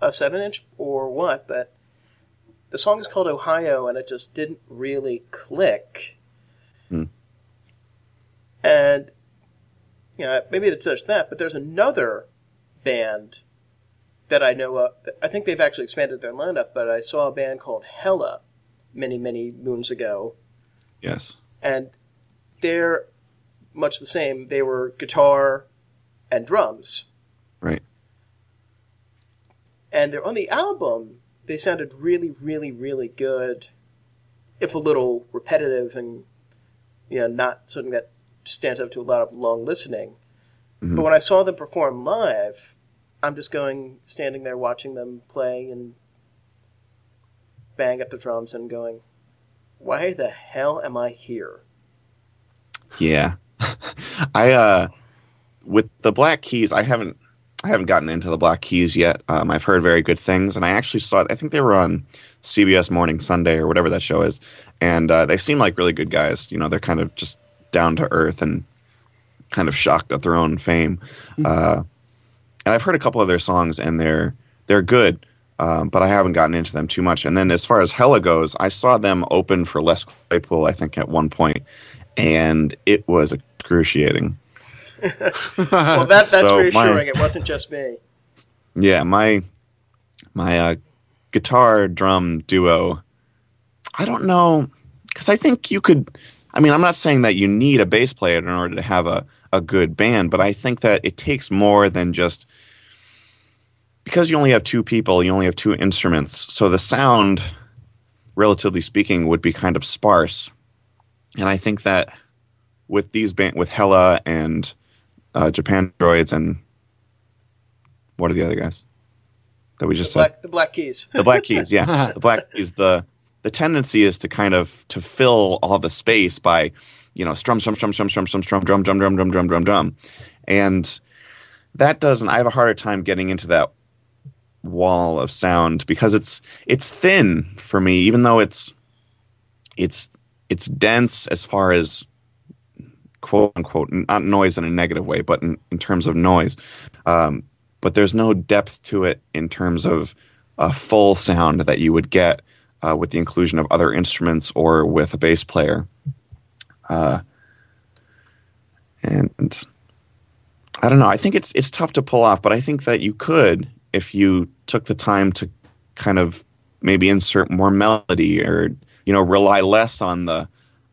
S4: a seven inch or what, but the song is called Ohio, and it just didn't really click.
S3: Hmm.
S4: And you know, maybe it's just that, but there's another band that I know of. I think they've actually expanded their lineup, but I saw a band called Hella many, many moons ago,
S3: Yes.
S4: and they're much the same. They were guitar and drums,
S3: Right.
S4: and they're on the album. They sounded really, really, really good, if a little repetitive and you know not something that stands up to a lot of long listening. Mm-hmm. But when I saw them perform live, I'm just going standing there watching them play and bang at the drums and going, "Why the hell am I here?"
S3: Yeah. I uh with the Black Keys, I haven't I haven't gotten into the Black Keys yet. Um, I've heard very good things, and I actually saw. I think they were on CBS Morning Sunday or whatever that show is, and uh, they seem like really good guys. You know, they're kind of just down to earth and kind of shocked at their own fame. Uh, and I've heard a couple of their songs, and they're they're good, um, but I haven't gotten into them too much. And then as far as Hella goes, I saw them open for Les Claypool, I think, at one point, and it was excruciating.
S4: Well, that, that's
S3: So my-
S4: reassuring. It wasn't just me.
S3: Yeah, my my uh, guitar drum duo. I don't know because I think you could. I mean, I'm not saying that you need a bass player in order to have a a good band, but I think that it takes more than just because you only have two people, you only have two instruments, so the sound, relatively speaking, would be kind of sparse. And I think that with these band with Hella and uh, Japandroids and what are the other guys that we
S4: The
S3: just said?
S4: the black keys.
S3: the black keys yeah *laughs* the black keys the the tendency is to kind of to fill all the space by you know strum strum strum strum strum strum strum drum drum drum drum drum drum drum and that doesn't i have a harder time getting into that wall of sound because it's it's thin for me even though it's it's it's dense as far as quote unquote not noise in a negative way but in, in terms of noise um, but there's no depth to it in terms of a full sound that you would get uh, with the inclusion of other instruments or with a bass player. Uh, and I don't know. I think it's it's tough to pull off, but I think that you could if you took the time to kind of maybe insert more melody or you know rely less on the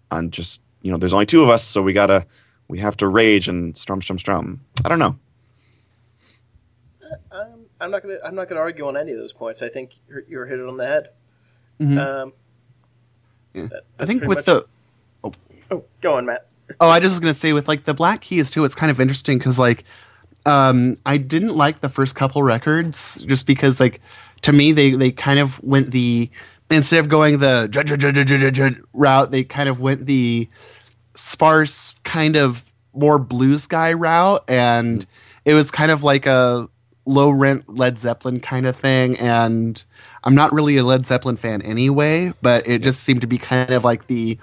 S3: on just you know there's only two of us, so we gotta we have to rage and strum strum strum. I don't know.
S4: Um, I'm not gonna. I'm not gonna argue on any of those points. I think you're, you're hit it on the head.
S1: Mhm.
S4: Um,
S1: Yeah.
S4: that-
S1: I think with
S4: much-
S1: the
S4: Oh, go on, Matt.
S1: Oh, I just was gonna say with like the Black Keys too. It's kind of interesting because like, um, I didn't like the first couple records just because like, to me they they kind of went the instead of going the route, they kind of went the sparse kind of more blues guy route, and it was kind of like a low rent Led Zeppelin kind of thing, and I'm not really a Led Zeppelin fan anyway, but it just seemed to be kind of like the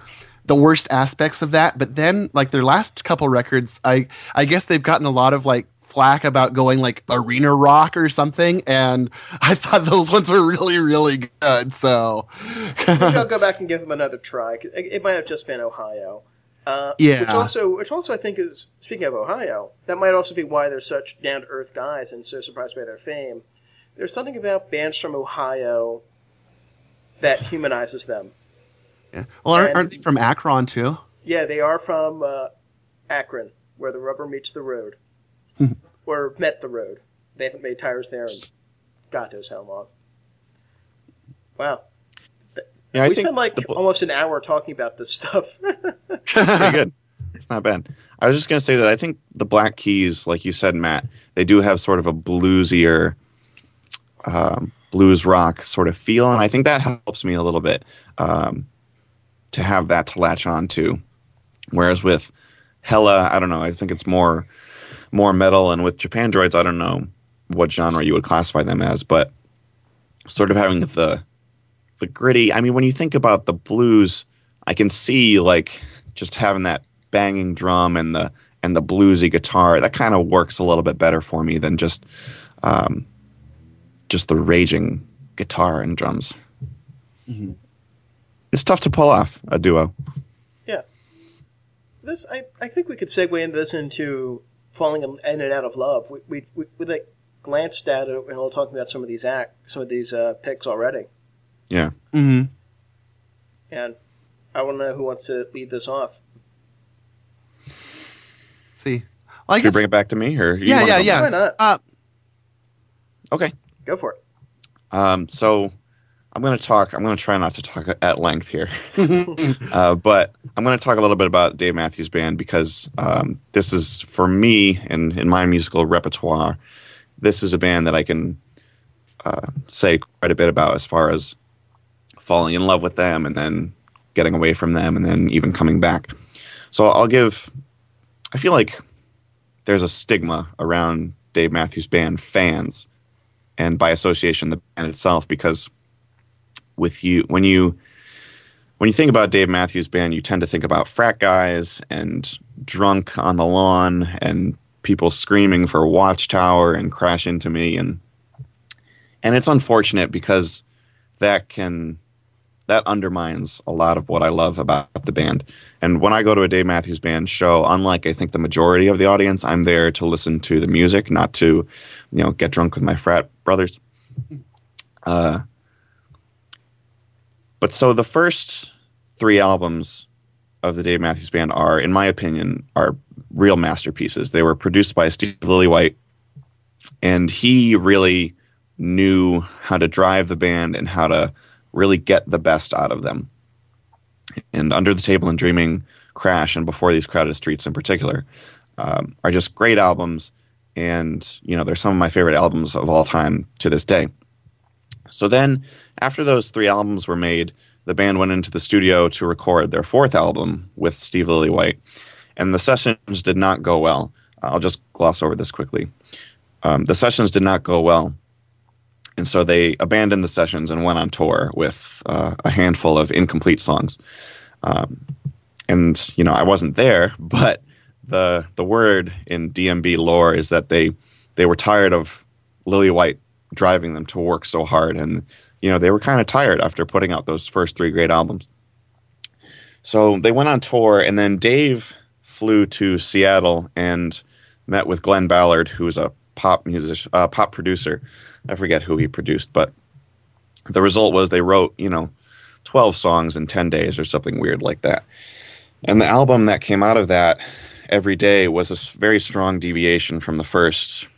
S1: the worst aspects of that. But then, like their last couple records, I I guess they've gotten a lot of like flack about going like arena rock or something, and *laughs* I thought those ones were really really good. So
S4: I'll go *laughs* back and give them another try. It, it might have just been Ohio. Uh,
S1: Yeah.
S4: Which also, which also, I think is speaking of Ohio, that might also be why they're such down to earth guys and so surprised by their fame. There's something about bands from Ohio that humanizes them.
S1: yeah. well, aren't,
S4: And-
S1: aren't they from Akron too?
S4: Yeah, they are from uh, Akron, where the rubber meets the road, or met the road. They haven't made tires there in God knows how long. Wow,
S3: Yeah, I
S4: we
S3: think
S4: spent like almost an hour talking about this stuff. *laughs*
S3: pretty good. It's not bad. I was just going to say that I think the Black Keys, like you said, Matt, they do have sort of a bluesier, um, blues rock sort of feel, and I think that helps me a little bit um, to have that to latch on to. Whereas with Hella, I don't know. I think it's more more metal, and with Japandroids, I don't know what genre you would classify them as, but sort of having the the gritty. I mean, when you think about the blues, I can see like just having that banging drum and the and the bluesy guitar. That kind of works a little bit better for me than just um, just the raging guitar and drums. It's tough to pull off a duo.
S4: yeah, this I, I think we could segue into this into falling in in and out of love. We we we, we like glanced at it and we're talking about some of these act some of these uh, picks already,
S3: Yeah.
S1: Mm-hmm.
S4: and I want to know who wants to lead this off.
S1: See, well, I
S3: Should we
S1: guess
S3: bring it back to me or you
S1: yeah, yeah, yeah.
S4: Why not?
S1: Uh,
S3: Okay.
S4: Go for it.
S3: Um, so I'm going to talk. I'm going to try not to talk at length here, *laughs* *laughs* uh, but I'm going to talk a little bit about Dave Matthews Band because um, this is for me and in my musical repertoire. This is a band that I can uh, say quite a bit about as far as falling in love with them and then getting away from them and then even coming back. So I'll give. I feel like there's a stigma around Dave Matthews Band fans and by association the band itself because with you when you when you think about Dave Matthews Band you tend to think about frat guys and drunk on the lawn and people screaming for Watchtower and Crash Into Me and and it's unfortunate because that can that undermines a lot of what I love about the band. And when I go to a Dave Matthews Band show, unlike I think the majority of the audience, I'm there to listen to the music, not to, you know, get drunk with my frat brothers. Uh, but so the first three albums of the Dave Matthews Band are, in my opinion, are real masterpieces. They were produced by Steve Lillywhite, and he really knew how to drive the band and how to really get the best out of them. And Under the Table and Dreaming, Crash, and Before These Crowded Streets in particular um, are just great albums. And, you know, they're some of my favorite albums of all time to this day. So then, after those three albums were made, the band went into the studio to record their fourth album with Steve Lillywhite. And the sessions did not go well. I'll just gloss over this quickly. Um, the sessions did not go well and so they abandoned the sessions and went on tour with uh, a handful of incomplete songs. Um, and you know, I wasn't there, *laughs* but the the word in DMB lore is that they they were tired of Lillywhite driving them to work so hard, and you know they were kind of tired after putting out those first three great albums. So they went on tour, and then Dave flew to Seattle and met with Glen Ballard, who was a pop music uh, pop producer. I forget who he produced, but the result was they wrote, you know, 12 songs in 10 days or something weird like that. And the album that came out of that Everyday was a very strong deviation from the first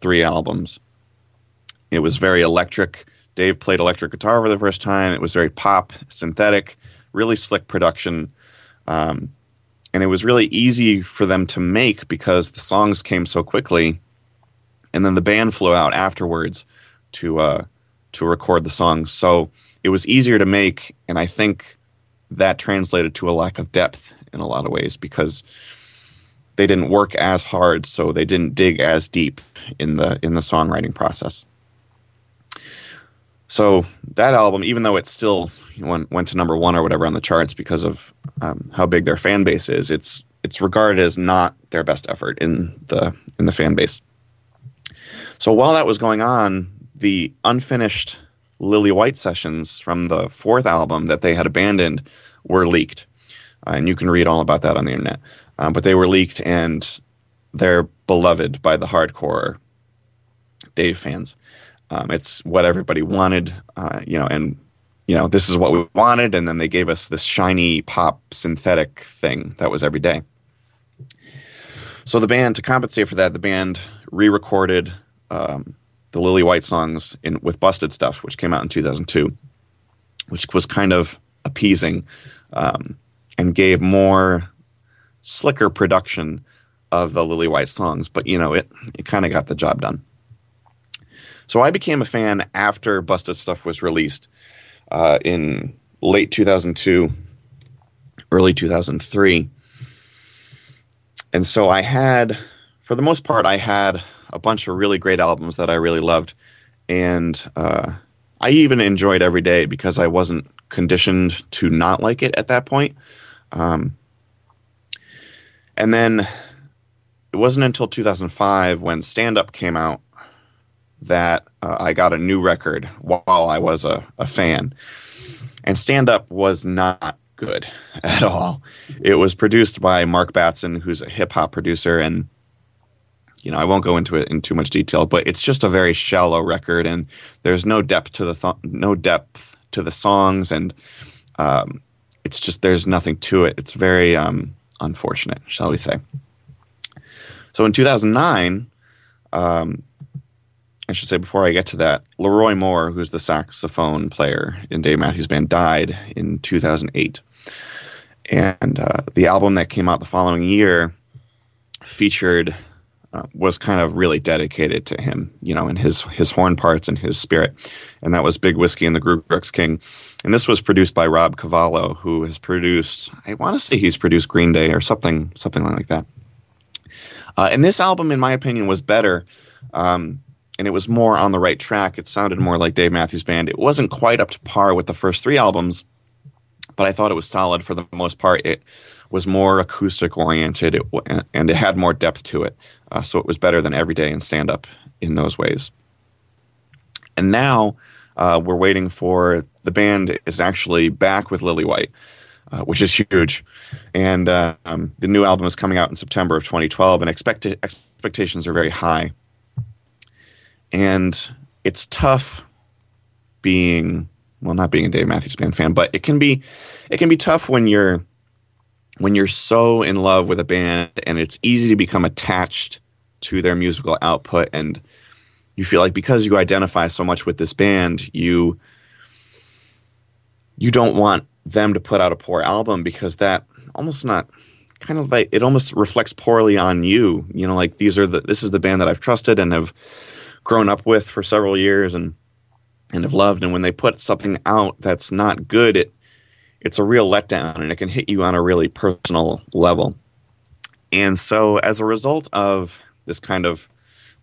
S3: three albums. It was very electric. Dave played electric guitar for the first time. It was very pop, synthetic, really slick production. Um, and it was really easy for them to make because the songs came so quickly and then the band flew out afterwards to uh, to record the songs. So it was easier to make, and I think that translated to a lack of depth in a lot of ways because they didn't work as hard, so they didn't dig as deep in the in the songwriting process. So that album, even though it still went, went to number one or whatever on the charts because of um, how big their fan base is, it's it's regarded as not their best effort in the in the fan base. So while that was going on, the unfinished Lillywhite sessions from the fourth album that they had abandoned were leaked, uh, and you can read all about that on the internet. Um, but they were leaked, and they're beloved by the hardcore Dave fans. Um, it's what everybody wanted, uh, you know, and you know this is what we wanted, and then they gave us this shiny pop synthetic thing that was Everyday. So the band, to compensate for that, the band re-recorded um, the Lillywhite songs in with Busted Stuff, which came out in 2002, which was kind of appeasing um, and gave more slicker production of the Lillywhite songs. But you know, it it kind of got the job done. So I became a fan after Busted Stuff was released uh, in late 2002, early 2003. And so I had, for the most part, I had a bunch of really great albums that I really loved. And uh, I even enjoyed Everyday because I wasn't conditioned to not like it at that point. Um, and then it wasn't until 2005 when Stand Up came out that uh, I got a new record while I was a, a fan. And Stand Up was not good *laughs* at all. It was produced by Mark Batson, who's a hip hop producer. And, you know, I won't go into it in too much detail, but it's just a very shallow record. And there's no depth to the, th- no depth to the songs. And um, it's just, there's nothing to it. It's very um, unfortunate, shall we say. So in 2009, um, I should say before I get to that, LeRoi Moore, who's the saxophone player in Dave Matthews Band, died in 2008. And uh, the album that came out the following year featured uh, was kind of really dedicated to him, you know, and his his horn parts and his spirit, and that was Big Whiskey and the GrooGrux King, and this was produced by Rob Cavallo, who has produced, I want to say he's produced Green Day or something something like that. Uh, and this album, in my opinion, was better. Um, and it was more on the right track. It sounded more like Dave Matthews Band. It wasn't quite up to par with the first three albums, but I thought it was solid for the most part. It was more acoustic oriented, it, and it had more depth to it. Uh, so it was better than Everyday and Stand Up in those ways. And now uh, we're waiting for the band is actually back with Lillywhite. Uh, which is huge. And uh, um, the new album is coming out in September of 2012, and expect- expectations are very high and it's tough being well not being a Dave Matthews Band fan, but it can be it can be tough when you're when you're so in love with a band and it's easy to become attached to their musical output and you feel like because you identify so much with this band, you you don't want them to put out a poor album because that almost not kind of like it almost reflects poorly on you. You know, like these are the this is the band that I've trusted and have grown up with for several years and and have loved. And when they put something out that's not good, it it's a real letdown and it can hit you on a really personal level. And so as a result of this kind of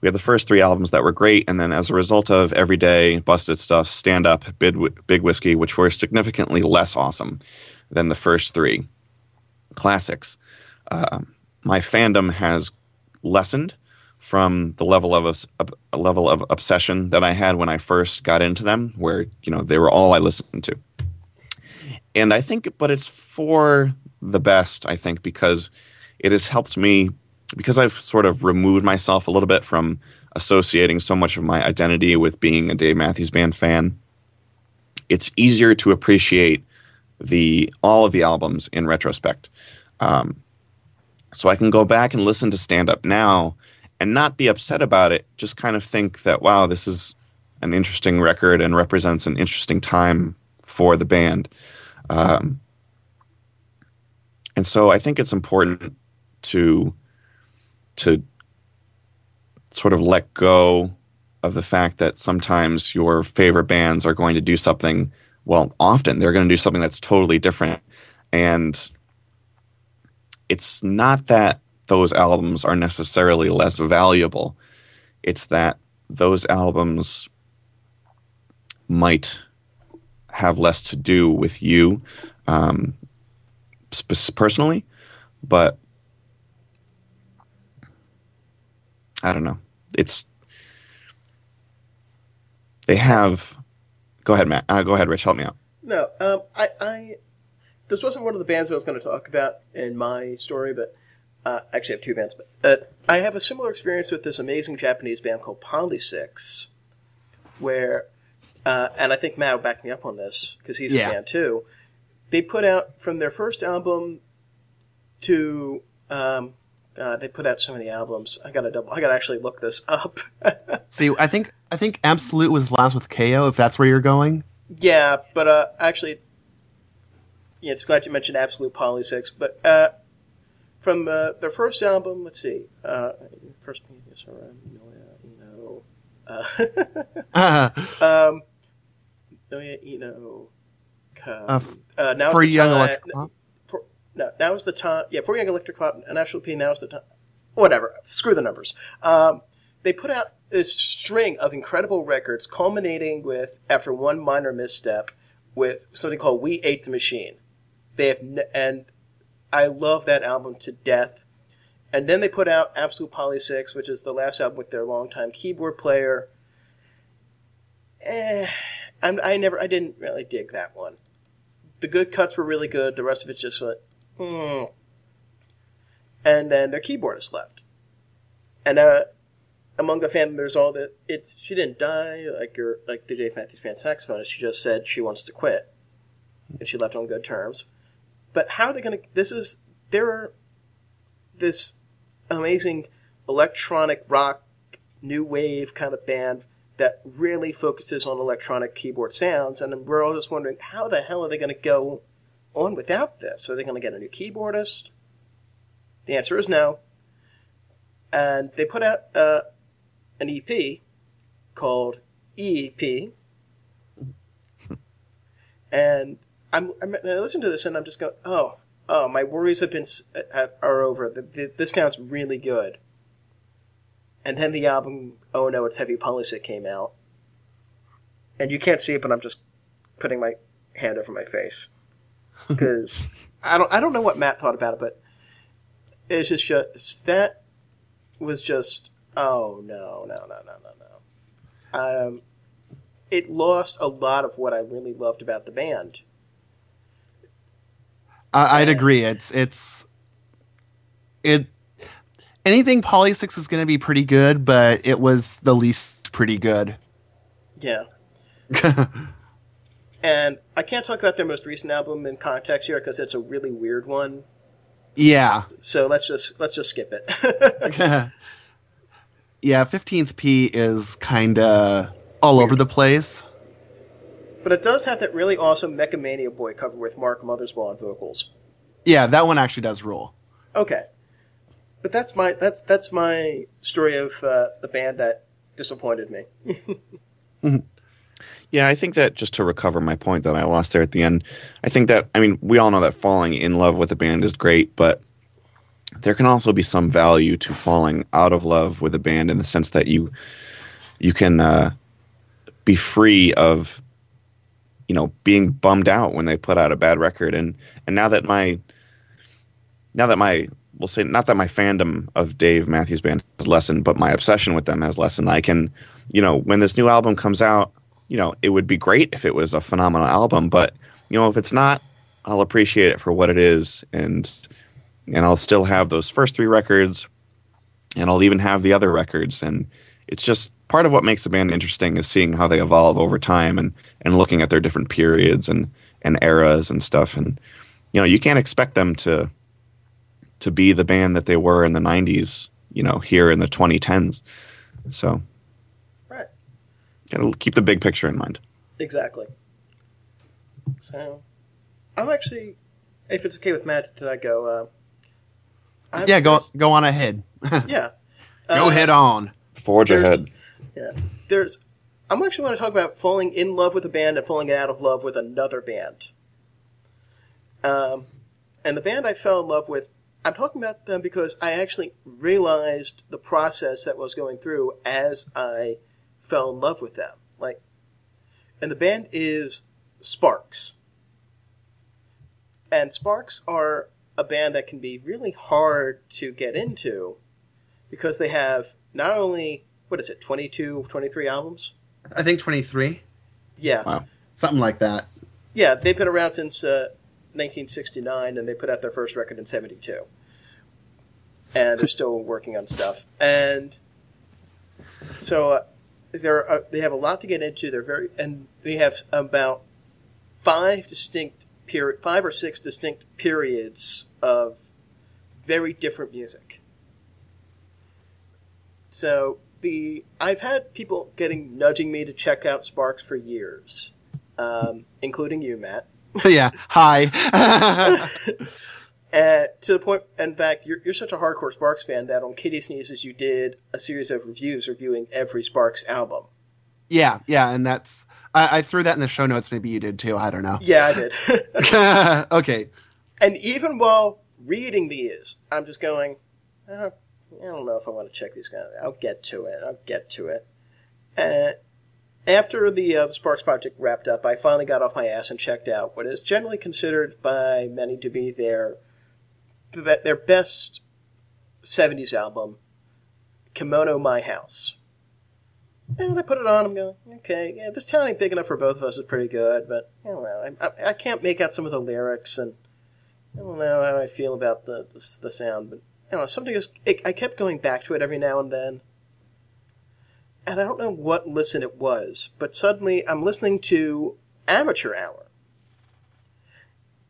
S3: we had the first three albums that were great, and then as a result of Everyday, Busted Stuff, Stand Up, Big, Big Whiskey, which were significantly less awesome than the first three classics, uh, my fandom has lessened from the level of a, level of obsession that I had when I first got into them, where you know they were all I listened to. And I think, but it's for the best. I think because it has helped me because I've sort of removed myself a little bit from associating so much of my identity with being a Dave Matthews Band fan. It's easier to appreciate the all of the albums in retrospect. Um, so I can go back and listen to stand up now and not be upset about it. Just kind of think that, wow, this is an interesting record and represents an interesting time for the band. Um, and so I think it's important to to sort of let go of the fact that sometimes your favorite bands are going to do something well often they're going to do something that's totally different and it's not that those albums are necessarily less valuable. It's that those albums might have less to do with you um, sp- personally, but I don't know. It's they have. Go ahead, Matt. Uh, go ahead, Rich. Help me out.
S4: No, um, I, I, this wasn't one of the bands I was going to talk about in my story, but uh, actually, I have two bands. But uh, I have a similar experience with this amazing Japanese band called Polysics, where, uh, and I think Matt will back me up on this because he's
S1: Yeah.
S4: a fan too. They put out from their first album to, um, God, they put out so many albums. I gotta double. I gotta actually look this *laughs* up.
S1: See, I think I think Absolute was last with Kayo. If that's where you're going.
S4: Yeah, but uh, actually, yeah, it's glad you mentioned Absolute Polysics. But uh, from uh, their first album, let's see, uh, first yes, you know, uh, *laughs* *laughs* um, Noya Ino, Ka-
S1: Uh, f-
S4: uh, now
S1: for
S4: is the
S1: Young
S4: time-
S1: Electric Pop.
S4: For, no, now is the time. Yeah, for Young Electric Pop and National P. Now is the time. Whatever. Screw the numbers. Um, they put out this string of incredible records, culminating with after one minor misstep with something called "We Ate the Machine." They have n- and I love that album to death. And then they put out Absolute Polysics, which is the last album with their longtime keyboard player. Eh, I never, I didn't really dig that one. The good cuts were really good. The rest of it's just like, hmm. And then their keyboardist left. And uh, among the fan there's all the it's she didn't die like your like the Dave Matthews Band saxophonist. She just said she wants to quit, and she left on good terms. But how are they going to? This is there are this amazing electronic rock, new wave kind of band that really focuses on electronic keyboard sounds, and we're all just wondering how the hell are they going to go on without this? Are they going to get a new keyboardist? The answer is no. And they put out uh, an EP called EEP. *laughs* and I'm, I'm I listen to this and I'm just going, oh, oh, my worries have been have, are over. The, the, this sounds really good. And then the album, oh no, it's Heavy Polysick came out, and you can't see it, but I'm just putting my hand over my face *laughs* because I don't I don't know what Matt thought about it, but it's just, just that was just oh no no no no no no. Um, it lost a lot of what I really loved about the band.
S1: I, I'd agree. It's it's it. Anything Polysics is going to be pretty good, but it was the least pretty good.
S4: Yeah. *laughs* and I can't talk about their most recent album in context here because it's a really weird one.
S1: Yeah,
S4: So let's just let's just skip it. *laughs*
S1: yeah. Fifteenth P is kind of all over the place.
S4: But it does have that really awesome Mecha Mania Boy cover with Mark Mothersbaugh on vocals.
S1: Yeah, that one actually does rule.
S4: Okay, but that's my that's that's my story of uh, the band that disappointed me. *laughs*
S3: Yeah, I think that just to recover my point that I lost there at the end, I think that I mean we all know that falling in love with a band is great, but there can also be some value to falling out of love with a band in the sense that you you can uh, be free of you know being bummed out when they put out a bad record. And and now that my now that my we'll say not that my fandom of Dave Matthews Band has lessened, but my obsession with them has lessened. I can, you know, when this new album comes out, you know, it would be great if it was a phenomenal album, but you know, if it's not, I'll appreciate it for what it is, and and I'll still have those first three records, and I'll even have the other records, and it's just part of what makes a band interesting is seeing how they evolve over time and and looking at their different periods and and eras and stuff, and you know, you can't expect them to to be the band that they were in the 90s, you know, here in the 2010s. So,
S4: Right.
S3: got to keep the big picture in mind.
S4: Exactly. So, I'm actually, if it's okay with Matt, did I go? Uh, I'm-
S1: Yeah, go go on ahead. *laughs*
S4: Yeah.
S1: Go
S4: Uh,
S1: head on.
S3: Forge ahead.
S4: Yeah. There's. I'm actually want to talk about falling in love with a band and falling out of love with another band. Um, and the band I fell in love with, I'm talking about them because I actually realized the process that was going through as I fell in love with them. Like, and the band is Sparks. And Sparks are a band that can be really hard to get into because they have not only, what is it, 22, 23 albums?
S1: I think 23,
S4: Yeah.
S3: Wow.
S1: something like that.
S4: Yeah, they've been around since uh, 1969, and they put out their first record in 72. And they're still working on stuff. And so uh, they're, uh, they have a lot to get into. They're very, and they have about five distinct period, five or six distinct periods of very different music. So the I've had people getting nudging me to check out Sparks for years, um, including you, Matt. *laughs*
S1: yeah. Hi. *laughs*
S4: Uh, to the point, in fact, you're, you're such a hardcore Sparks fan that on Kitty Sneezes you did a series of reviews reviewing every Sparks album.
S1: yeah. Yeah. And that's, I, I threw that in the show notes. Maybe you did too. I don't know.
S4: Yeah, I did. *laughs*
S1: okay.
S4: and even while reading these, I'm just going, uh, I don't know if I want to check these guys. I'll get to it. I'll get to it. Uh, after the, uh, the Sparks project wrapped up, I finally got off my ass and checked out what is generally considered by many to be their their best 70s album, Kimono My House. And I put it on. I'm going, okay, yeah, this town ain't big enough for both of us. is pretty good, but I don't know. I, I, I can't make out some of the lyrics, and I don't know how I feel about the the, the sound. But I don't know. Something just it, I kept going back to it every now and then, and I don't know what listen it was, but suddenly I'm listening to Amateur Hour,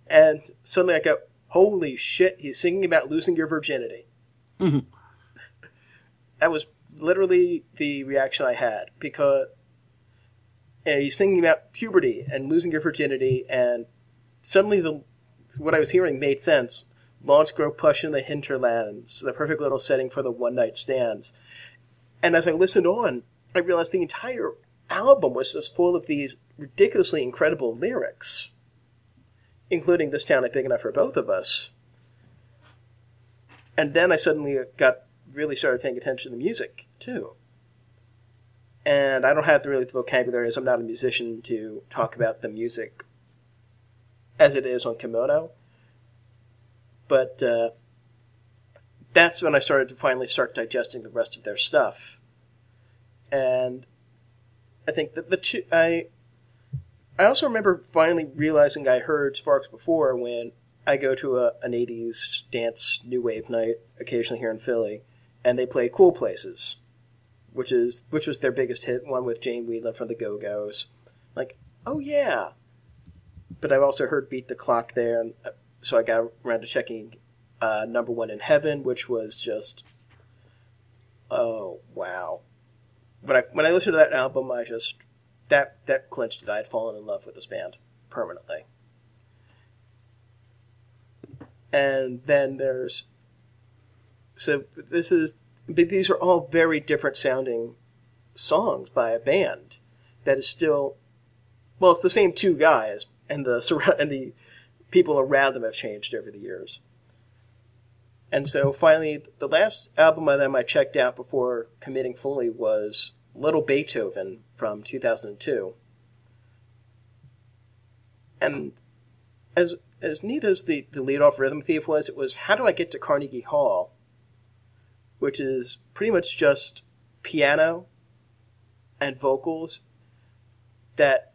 S4: and suddenly I go, "Holy shit! He's singing about losing your virginity." Mm-hmm. *laughs* that was literally the reaction I had because and he's singing about puberty and losing your virginity, and suddenly the what I was hearing made sense. Lawns grow plush in the hinterlands, the perfect little setting for the one night stands. And as I listened on, I realized the entire album was just full of these ridiculously incredible lyrics, including "This town ain't big enough for both of us." And then I suddenly uh, got really started paying attention to the music too and I don't have the really the vocabulary as I'm not a musician to talk about the music as it is on Kimono. But uh, that's when I started to finally start digesting the rest of their stuff, and I think that the two I I also remember finally realizing I heard Sparks before when I go to a, an '80s dance new wave night occasionally here in Philly, and they played Cool Places which is which was their biggest hit, one with Jane Wiedlin from the Go Go's. Like, oh yeah. But I've also heard "Beat the Clock" there, and uh, so I got around to checking uh, "Number One in Heaven," which was just, oh wow. When I when I listened to that album, I just that that clinched it. I had fallen in love with this band permanently. And then there's so this is but these are all very different sounding songs by a band that is still well it's the same two guys and the and the people around them have changed over the years. And so finally the last album of them i checked out before committing fully was little beethoven from 2002 and as as neat as the, the lead off rhythm thief was it was how do i get to carnegie hall? which is pretty much just piano and vocals that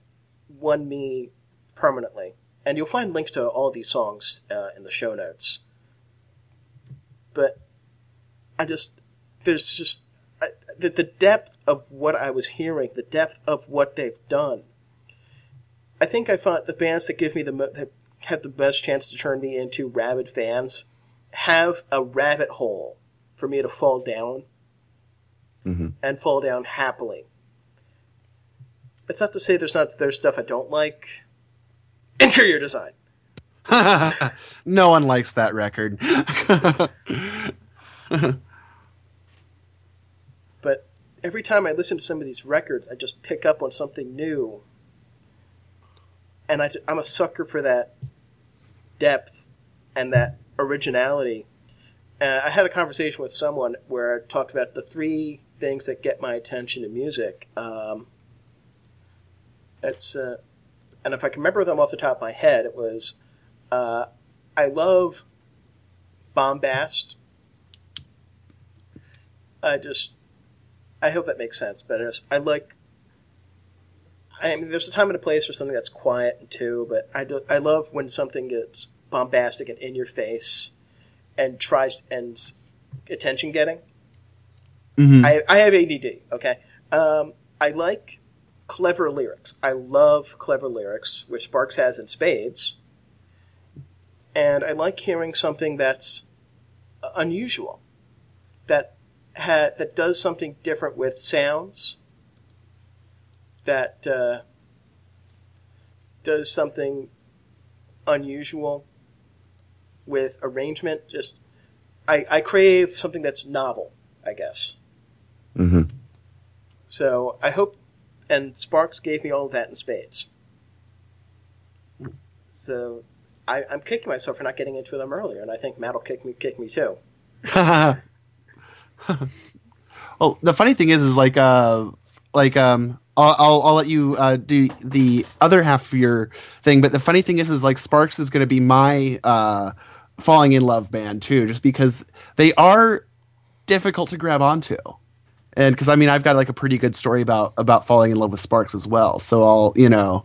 S4: won me permanently. And you'll find links to all these songs uh, in the show notes. But I just, there's just I, the, the depth of what I was hearing, the depth of what they've done. I think I find the bands that give me the that have the best chance to turn me into rabid fans have a rabbit hole for me to fall down
S3: Mhm.
S4: and fall down happily. It's not to say there's not there's stuff I don't like. Interior design. *laughs*
S1: no one likes that record. *laughs*
S4: But every time I listen to some of these records, I just pick up on something new. And I, am a sucker for that depth and that originality. uh, I had a conversation with someone where I talked about the three things that get my attention in music. Um, it's uh, and if I can remember them off the top of my head, it was uh, I love bombast. I just I hope that makes sense, but it's, I like. I mean, there's a time and a place for something that's quiet and too, but I do, I love when something gets bombastic and in your face, and tries and attention getting.
S1: Mhm.
S4: I, I have ADD. Okay, um, I like clever lyrics. I love clever lyrics, which Sparks has in spades. And I like hearing something that's unusual, that ha- that does something different with sounds, that uh, does something unusual with arrangement. Just I, I crave something that's novel, I guess.
S3: hmm
S4: So I hope, and Sparks gave me all of that in spades. So I, I'm kicking myself for not getting into them earlier, and I think Matt will kick me, kick me too.
S1: well, *laughs* the funny thing is, is like, uh, like, um, I'll, I'll, I'll let you uh, do the other half of your thing. But the funny thing is, is like Sparks is going to be my uh, falling in love band too, just because they are difficult to grab onto. And because I mean, I've got like a pretty good story about about falling in love with Sparks as well. So I'll, you know,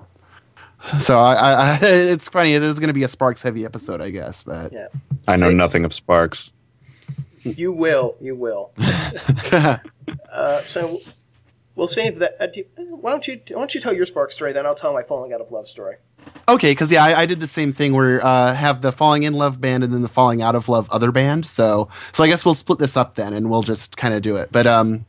S1: so I, I, I *laughs* it's funny. This is going to be a Sparks heavy episode, I guess. But
S4: Yeah,
S3: I know
S4: Six.
S3: nothing of Sparks.
S4: you will, you will. *laughs* uh, so we'll save that. Uh, do you- why don't you why don't you tell your Sparks story, then I'll tell my falling out of love story.
S1: Okay, because yeah, I, I did the same thing where uh, have the falling in love band and then the falling out of love other band. So so I guess we'll split this up then, and we'll just kind of do it. But um,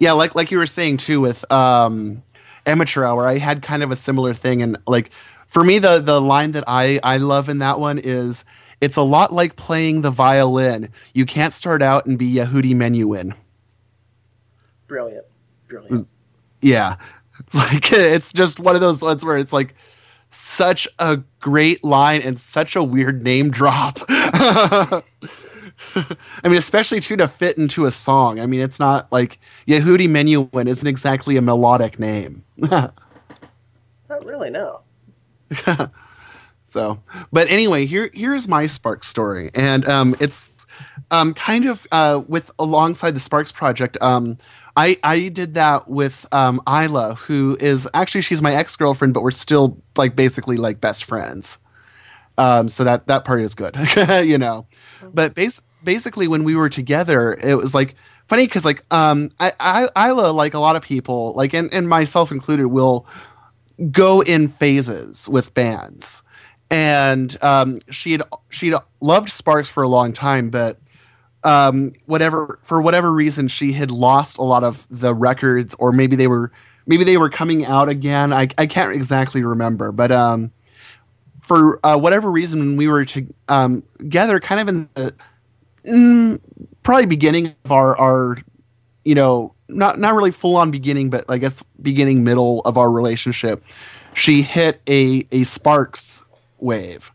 S1: yeah, like like you were saying too with um, amateur hour, I had kind of a similar thing, and like for me, the the line that I I love in that one is it's a lot like playing the violin. You can't start out and be Yehudi Menuhin.
S4: Brilliant, brilliant.
S1: Yeah. It's like *laughs* it's just one of those ones where it's like such a great line and such a weird name drop. *laughs* *laughs* I mean, especially too to fit into a song. I mean, it's not like Yehudi Menuhin isn't exactly a melodic name. *laughs*
S4: Not really, no. *laughs*
S1: So, but anyway, here here's my Sparks story, and um, it's um, kind of uh, with alongside the Sparks project. Um, I I did that with um, Isla, who is actually she's my ex girlfriend, but we're still like basically like best friends. Um, so that that part is good, you know. But bas- basically, when we were together, it was like funny because like um, I, I Isla, like a lot of people, like and, and myself included, will go in phases with bands and um, she'd she'd loved Sparks for a long time, but um, whatever for whatever reason she had lost a lot of the records, or maybe they were maybe they were coming out again. I I can't exactly remember, but um, for uh, whatever reason, when we were to, um, together, kind of in the mm, probably beginning of our our you know not not really full on beginning, but I guess beginning middle of our relationship, she hit a a Sparks wave.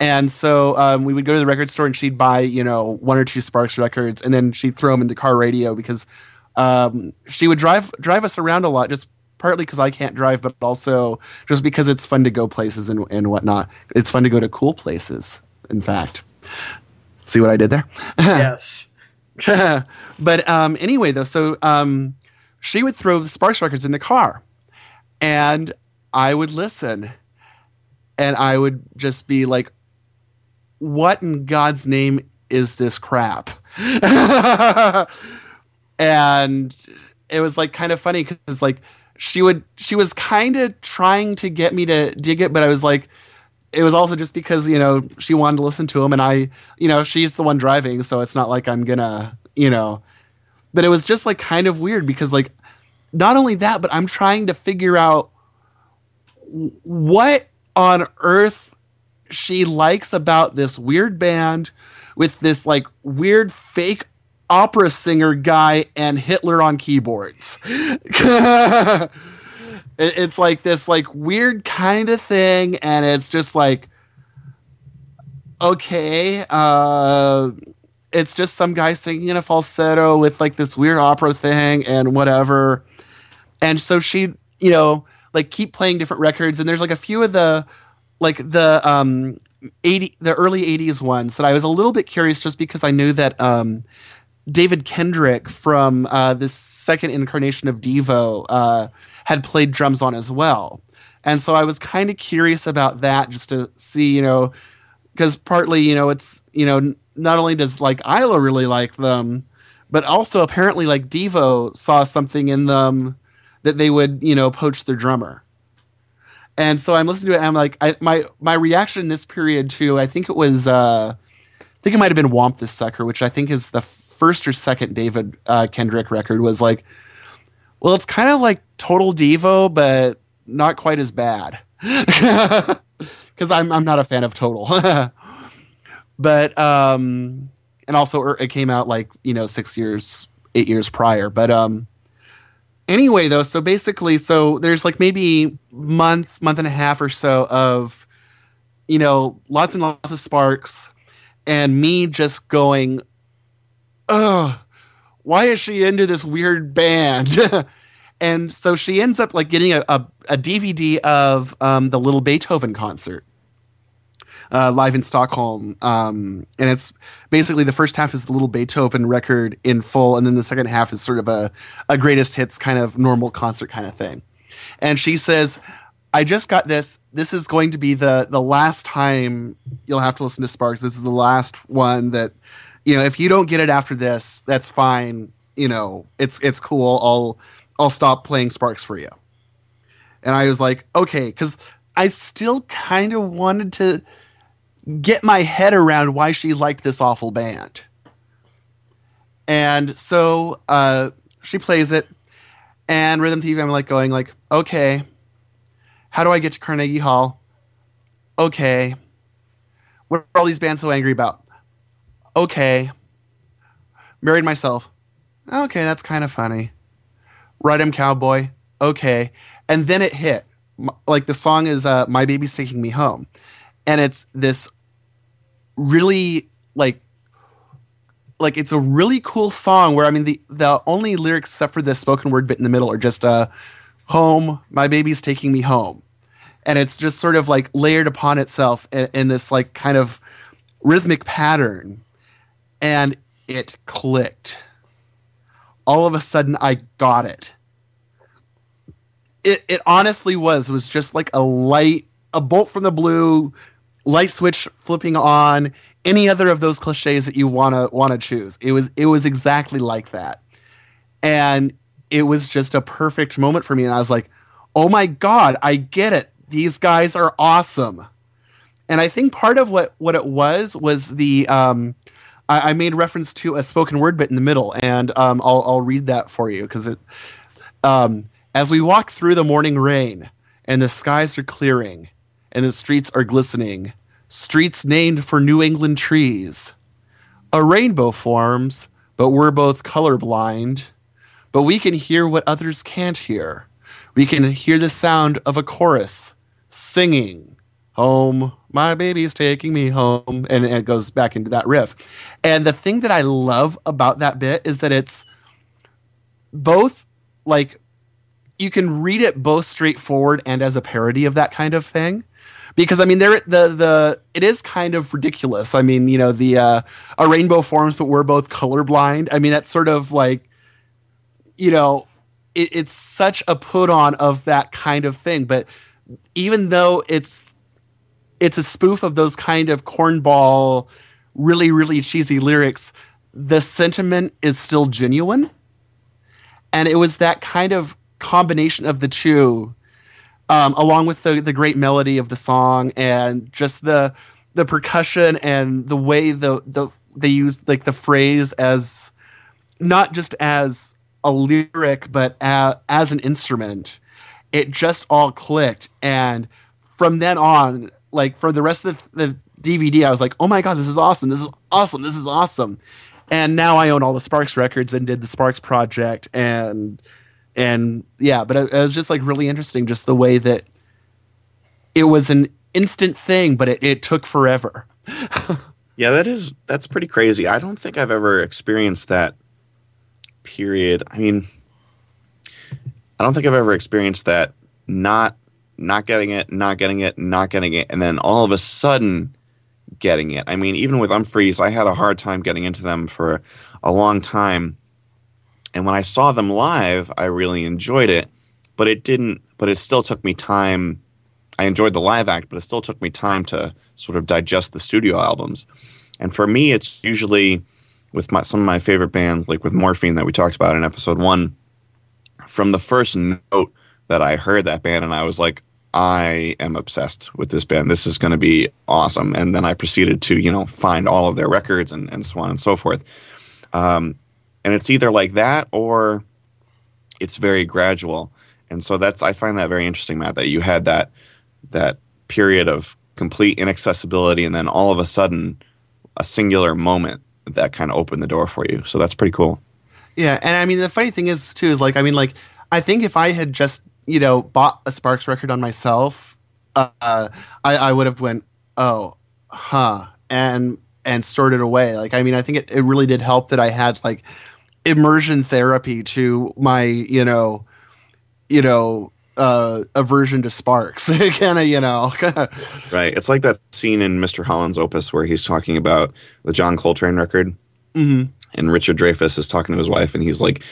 S1: And so um, we would go to the record store and she'd buy, you know, one or two Sparks records, and then she'd throw them in the car radio because um, she would drive drive us around a lot, just partly because I can't drive, but also just because it's fun to go places and, and whatnot. It's fun to go to cool places. In fact, see what I did there?
S4: yes. *laughs*
S1: but um, anyway, though, so um, she would throw the Sparks records in the car, and I would listen, and I would just be like, "What in God's name is this crap?" *laughs* and it was like kind of funny because like she would she was kind of trying to get me to dig it, but I was like it was also just because you know she wanted to listen to him and i you know she's the one driving so it's not like i'm gonna you know. But it was just like kind of weird because like not only that but i'm trying to figure out what on earth she likes about this weird band with this like weird fake opera singer guy and hitler on keyboards *laughs* It- it's like this like weird kind of thing and it's just like okay uh it's just some guy singing in a falsetto with like this weird opera thing and whatever. And so she, you know, like keep playing different records. And there's like a few of the like the um 80 the early 80s ones that I was a little bit curious just because I knew that um David Kendrick from uh, this second incarnation of Devo uh, had played drums on as well. And so I was kind of curious about that just to see, you know, because partly, you know, it's, you know, not only does like Isla really like them, but also apparently like Devo saw something in them that they would, you know, poach their drummer. And so I'm listening to it and I'm like, I, my, my reaction in this period too, I think it was, uh, I think it might have been Whomp This Sucker, which I think is the first or second David uh, Kendrick record was like, well, it's kind of like Total Devo, but not quite as bad. *laughs* Because I'm I'm not a fan of Total, *laughs* but um, and also er, it came out like you know six years, eight years prior. But um, anyway, though, so basically, so there's like maybe month, month and a half or so of you know lots and lots of sparks, and me just going ugh, why is she into this weird band? *laughs* and so she ends up like getting a, a, a DVD of um, the Little Beethoven concert. Uh, live in Stockholm, um, and it's basically the first half is the Little Beethoven record in full, and then the second half is sort of a, a greatest hits kind of normal concert kind of thing. And she says, "I just got this. This is going to be the the last time you'll have to listen to Sparks. This is the last one that you know, if you don't get it after this, that's fine. You know, it's it's cool. I'll I'll stop playing Sparks for you. And I was like, okay, because I still kind of wanted to get my head around why she liked this awful band. And so uh, she plays it, and Rhythm Thief. I'm like going like, okay, how do I get to Carnegie Hall? Okay, what are all these bands so angry about? Okay. Married myself. Okay, that's kind of funny. Ride him cowboy. Okay. And then it hit. Like the song is uh, My Baby's Taking Me Home. And it's this really like like it's a really cool song where I mean the the only lyrics except for the spoken word bit in the middle are just uh home, my baby's taking me home. And it's just sort of like layered upon itself in, in this like kind of rhythmic pattern and it clicked. All of a sudden, I got it. It it honestly was was just like a light, a bolt from the blue, light switch flipping on. Any other of those cliches that you wanna wanna choose. It was it was exactly like that, and it was just a perfect moment for me. And I was like, oh my god, I get it. These guys are awesome. And I think part of what what it was was the um, I, I made reference to a spoken word bit in the middle, and um, I'll I'll read that for you because it. Um, as we walk through the morning rain, and the skies are clearing, and the streets are glistening, streets named for New England trees, a rainbow forms, but we're both colorblind. But we can hear what others can't hear. We can hear the sound of a chorus singing home my baby's taking me home and, and it goes back into that riff. And the thing that i love about that bit is that it's both like you can read it both straightforward and as a parody of that kind of thing. Because i mean there the the it is kind of ridiculous. I mean you know the uh a rainbow forms but we're both colorblind. I mean that's sort of like you know it, it's such a put on of that kind of thing. But even though it's it's a spoof of those kind of cornball, really, really cheesy lyrics, the sentiment is still genuine. And it was that kind of combination of the two, um, along with the, the great melody of the song and just the the percussion and the way the, the they use like the phrase as not just as a lyric but a, as an instrument. It just all clicked. And from then on like for the rest of the, the dvd i was like oh my god this is awesome this is awesome this is awesome and now i own all the sparks records and did the sparks project and and yeah but it, it was just like really interesting just the way that it was an instant thing but it, it took forever *laughs*
S3: Yeah, that is that's pretty crazy. I don't think I've ever experienced that period. I mean, I don't think I've ever experienced that not not getting it, not getting it, not getting it, and then all of a sudden getting it. I mean, even with Umphreys, I had a hard time getting into them for a long time. And when I saw them live, I really enjoyed it, but it didn't but it still took me time I enjoyed the live act, but it still took me time to sort of digest the studio albums. And for me, it's usually with my, some of my favorite bands, like with Morphine that we talked about in episode one. From the first note that I heard that band, and I was like, I am obsessed with this band. This is going to be awesome. And then I proceeded to, you know, find all of their records and, and so on and so forth. Um, and it's either like that or it's very gradual. And so that's I find that very interesting, Matt, that you had that that period of complete inaccessibility and then all of a sudden a singular moment that kind of opened the door for you. So that's pretty cool.
S1: Yeah, and I mean the funny thing is too is like I mean like I think if I had just you know bought a Sparks record on myself, uh, I I would have went oh huh and and stored it away. Like I mean I think it, it really did help that I had like immersion therapy to my you know you know uh, aversion to sparks *laughs* kind of you know *laughs*
S3: right it's like that scene in mr holland's opus where he's talking about the john coltrane record
S1: mm-hmm.
S3: and richard dreyfuss is talking to his wife and he's like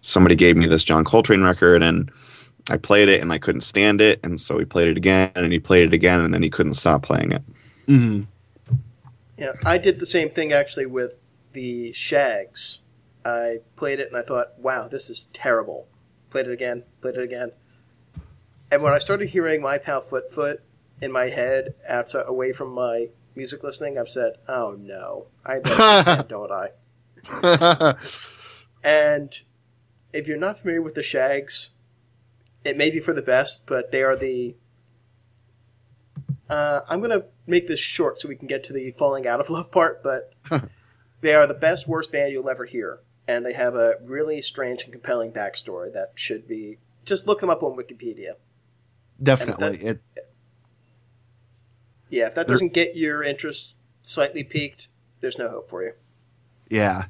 S3: somebody gave me this john coltrane record and i played it and i couldn't stand it and so he played it again and he played it again and then he couldn't stop playing it
S1: mm-hmm.
S4: Yeah, I did the same thing actually with the Shags. I played it and I thought, wow, this is terrible. Played it again, played it again. And when I started hearing My Pal Foot Foot in my head, outside, away from my music listening, I've said, oh no, I don't, *laughs* don't I? *laughs* And if you're not familiar with the Shags, it may be for the best, but they are the. Uh, I'm going to make this short so we can get to the falling out of *laughs* love part, but *laughs* they are the best, worst band you'll ever hear. And they have a really strange and compelling backstory that should be. Just look them up on Wikipedia.
S1: definitely
S4: And
S1: it's
S4: Yeah, if that doesn't get your interest slightly peaked, there's no hope for you.
S1: yeah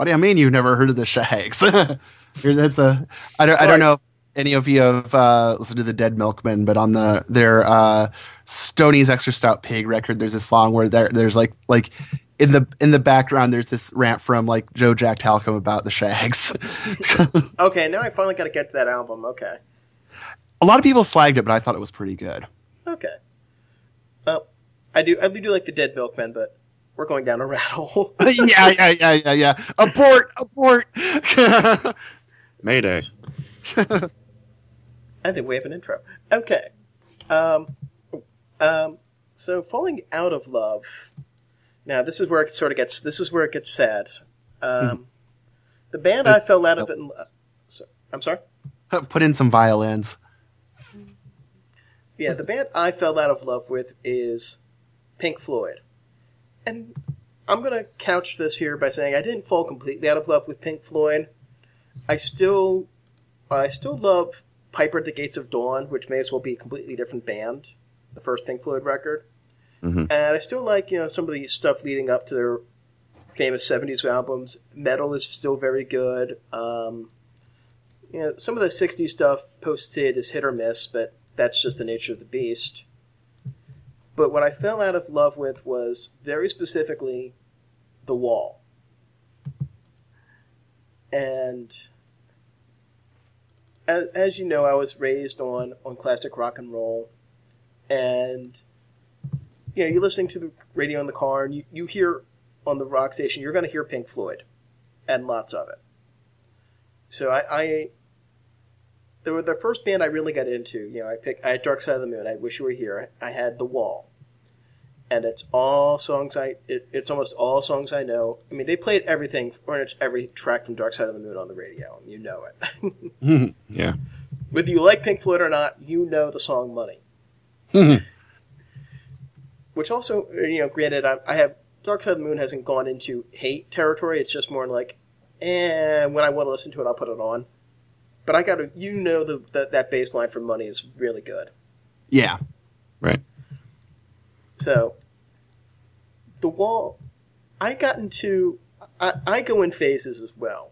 S1: what do you mean you've never heard of the shags *laughs* that's a i don't i don't know if any of you have uh listened to the dead milkmen but on the their uh stoney's extra stout pig record there's a song where there there's like like in the in the background there's this rant from like joe jack talcum about the shags *laughs*
S4: Okay, now I finally got to get to that album. Okay.
S1: a lot of people slagged it but i thought it was pretty good
S4: Okay. Well, I do I do like the Dead Milkmen, but we're going down a rat hole. *laughs*
S1: yeah yeah yeah yeah yeah abort abort *laughs*
S3: mayday *laughs*
S4: I think we have an intro. Okay. Um, um, so falling out of love. Now this is where it sort of gets. This is where it gets sad. Um, the band I fell out of it. In, so, I'm sorry.
S1: put in some violins
S4: Yeah, the band I fell out of love with is Pink Floyd. And I'm going to couch this here by saying I didn't fall completely out of love with Pink Floyd. I still I still love Piper at the Gates of Dawn, which may as well be a completely different band, the first Pink Floyd record.
S3: Mhm.
S4: And I still like, you know, some of the stuff leading up to their famous 70s albums. Meddle is still very good. Um, you know, some of the 60s stuff post Syd is hit or miss, but that's just the nature of the beast. But what I fell out of love with was very specifically The Wall. And as, as you know, I was raised on, on classic rock and roll. And, you know, you're listening to the radio in the car and you, you hear on the rock station, you're going to hear Pink Floyd and lots of it. So I, I were the first band I really got into. You know, I picked I had Dark Side of the Moon. I Wish You Were Here. I had The Wall, and it's all songs I. It, it's almost all songs I know. I mean, they played everything, pretty much every track from Dark Side of the Moon on the radio, and you know it. *laughs*
S3: yeah
S4: Whether you like Pink Floyd or not, you know the song Money. Which also, you know, granted, I, I have Dark Side of the Moon hasn't gone into hate territory. It's just more like, eh, when I want to listen to it, I'll put it on. But I got to, you know, the, the that bass line for Money is really good.
S1: yeah
S3: right
S4: So, the wall, I got into, I, I go in phases as well.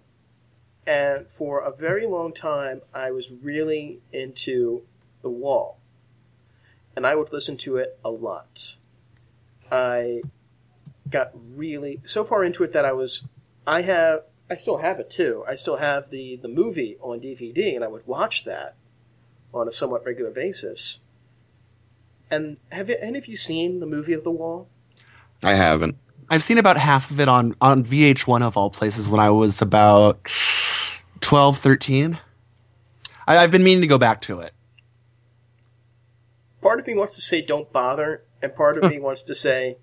S4: And for a very long time, I was really into the wall. And I would listen to it a lot. I got really so far into it that I was I have I still have it too. I still have the the movie on DVD and I would watch that on a somewhat regular basis. And have any of you seen the movie of The Wall?
S3: I haven't.
S1: I've seen about half of it on, on VH1 of all places when I was about 12, 13. I, I've been meaning to go back to it.
S4: Part of me wants to say don't bother, and part of me *laughs* wants to say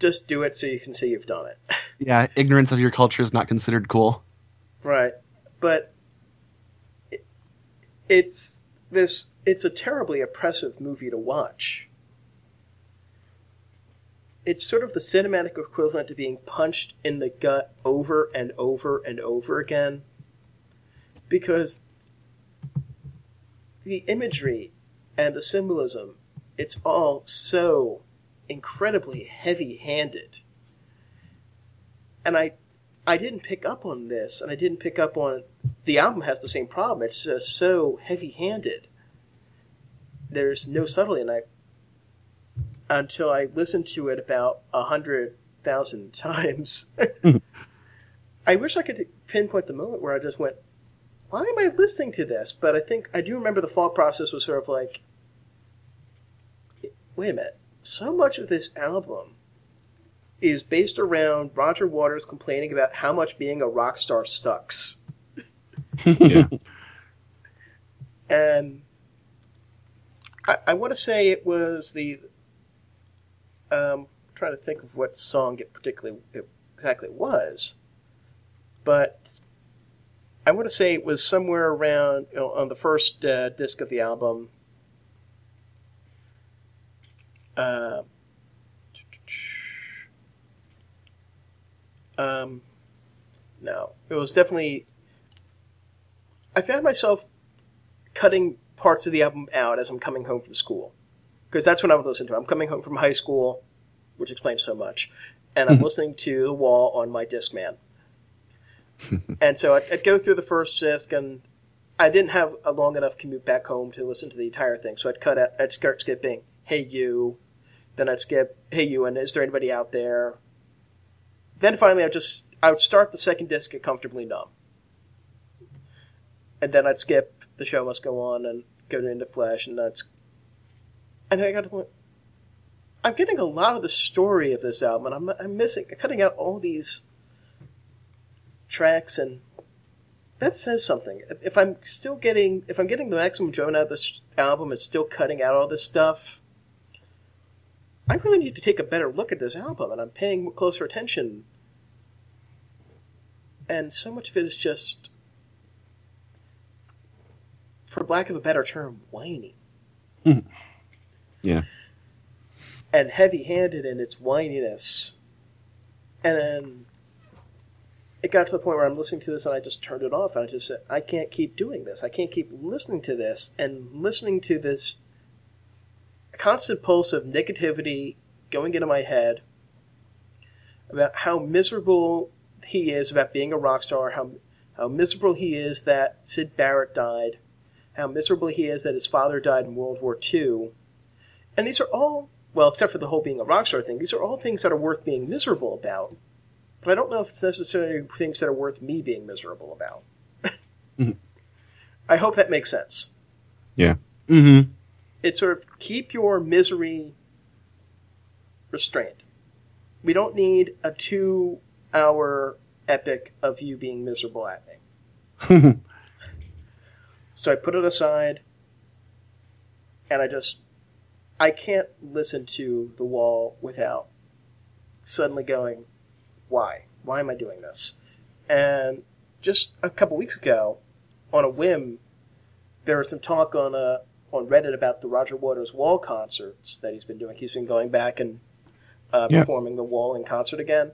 S4: just do it so you can say you've done it. *laughs*
S1: Yeah, ignorance of your culture is not considered cool.
S4: Right. But it, it's this it's a terribly oppressive movie to watch. It's sort of the cinematic equivalent to being punched in the gut over and over and over again because the imagery and the symbolism it's all so incredibly heavy-handed. And I I didn't pick up on this and I didn't pick up on the album has the same problem. It's just so heavy-handed. There's no subtlety and I until I listened to it about a hundred thousand *laughs* times. *laughs* I wish I could pinpoint the moment where I just went, why am I listening to this? But I think I do remember the thought process was sort of like, wait a minute, so much of this album is based around Roger Waters complaining about how much being a rock star sucks. *laughs*
S3: Yeah.
S4: and I, I want to say it was the. Um, trying to think of what song it particularly it exactly was, but I want to say it was somewhere around you know, on the first uh, disc of the album. Uh, um, no, it was definitely. I found myself cutting parts of the album out as I'm coming home from school, because that's when I would listen to. it. I'm coming home from high school, which explains so much, and I'm hmm. listening to The Wall on my Discman. *laughs* and so I'd, I'd go through the first disc, and I didn't have a long enough commute back home to listen to the entire thing, so I'd cut out, I'd start skipping "Hey You," then I'd skip "Hey You," and is there anybody out there? Then finally, I'd just I would start the second disc, at comfortably numb, and then I'd skip "The Show Must Go On" and go into Flesh, and that's and I got to I'm getting a lot of the story of this album, and I'm I'm missing cutting out all these tracks and that says something. If I'm still getting, if I'm getting the maximum enjoyment out of this album and still cutting out all this stuff, I really need to take a better look at this album, and I'm paying closer attention. And so much of it is just, for lack of a better term, whiny *laughs*
S3: Yeah.
S4: and heavy-handed in its whininess. And then it got to the point where I'm listening to this and I just turned it off and I just said, I can't keep doing this. I can't keep listening to this and listening to this constant pulse of negativity going into my head about how miserable he is about being a rock star, how, how miserable he is that Syd Barrett died, how miserable he is that his father died in World War II. And these are all, well, except for the whole being a rock star thing, these are all things that are worth being miserable about. But I don't know if it's necessarily things that are worth me being miserable about. *laughs* I hope that makes sense.
S3: Yeah.
S1: Mm-hmm.
S4: It's sort of keep your misery restrained. We don't need a two hour epic of you being miserable at me. *laughs* so I put it aside and I just I can't listen to The Wall without suddenly going, why? Why am I doing this? And just a couple weeks ago, on a whim, there was some talk on uh, on Reddit about the Roger Waters Wall concerts that he's been doing. He's been going back and uh,
S3: Yeah.
S4: performing the Wall in concert again.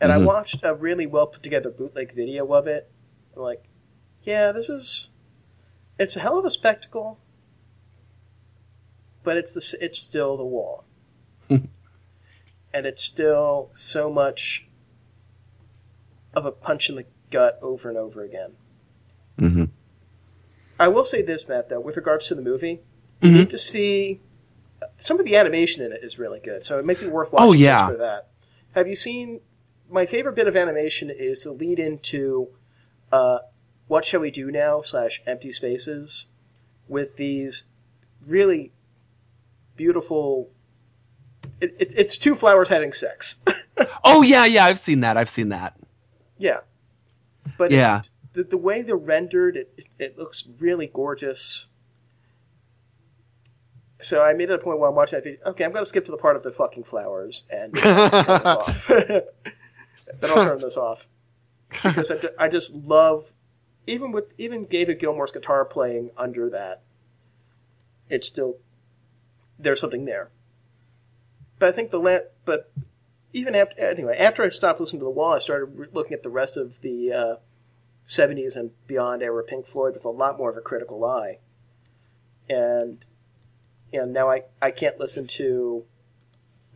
S4: And I
S3: Mhm.
S4: watched a really well put together bootleg video of it. I'm like, yeah, this is it's a hell of a spectacle, but it's the it's still the Wall. *laughs* and it's still so much of a punch in the gut over and over again.
S3: hmm
S4: I will say this, Matt, though, with regards to the movie, you need to see some of the animation in it is really good, so it might be worth watching
S1: Oh, yeah.
S4: for that. Have you seen? My favorite bit of animation is the lead into uh, "What Shall We Do Now" slash Empty Spaces, with these really beautiful. It, it, it's two flowers having sex. *laughs*
S1: Oh yeah, yeah, I've seen that. I've seen that.
S4: Yeah. But
S1: Yeah.
S4: the, the way they're rendered, it, it, looks really gorgeous. So I made it a point while I'm watching that video. Okay, I'm going to skip to the part of the fucking flowers and *laughs* turn this off. *laughs* then I'll turn this off because I just love, even with even David Gilmour's guitar playing under that, it's still there's something there. But I think the la- but even after anyway after I stopped listening to the Wall, I started re- looking at the rest of the uh, '70s and beyond era Pink Floyd with a lot more of a critical eye, and and now I I can't listen to.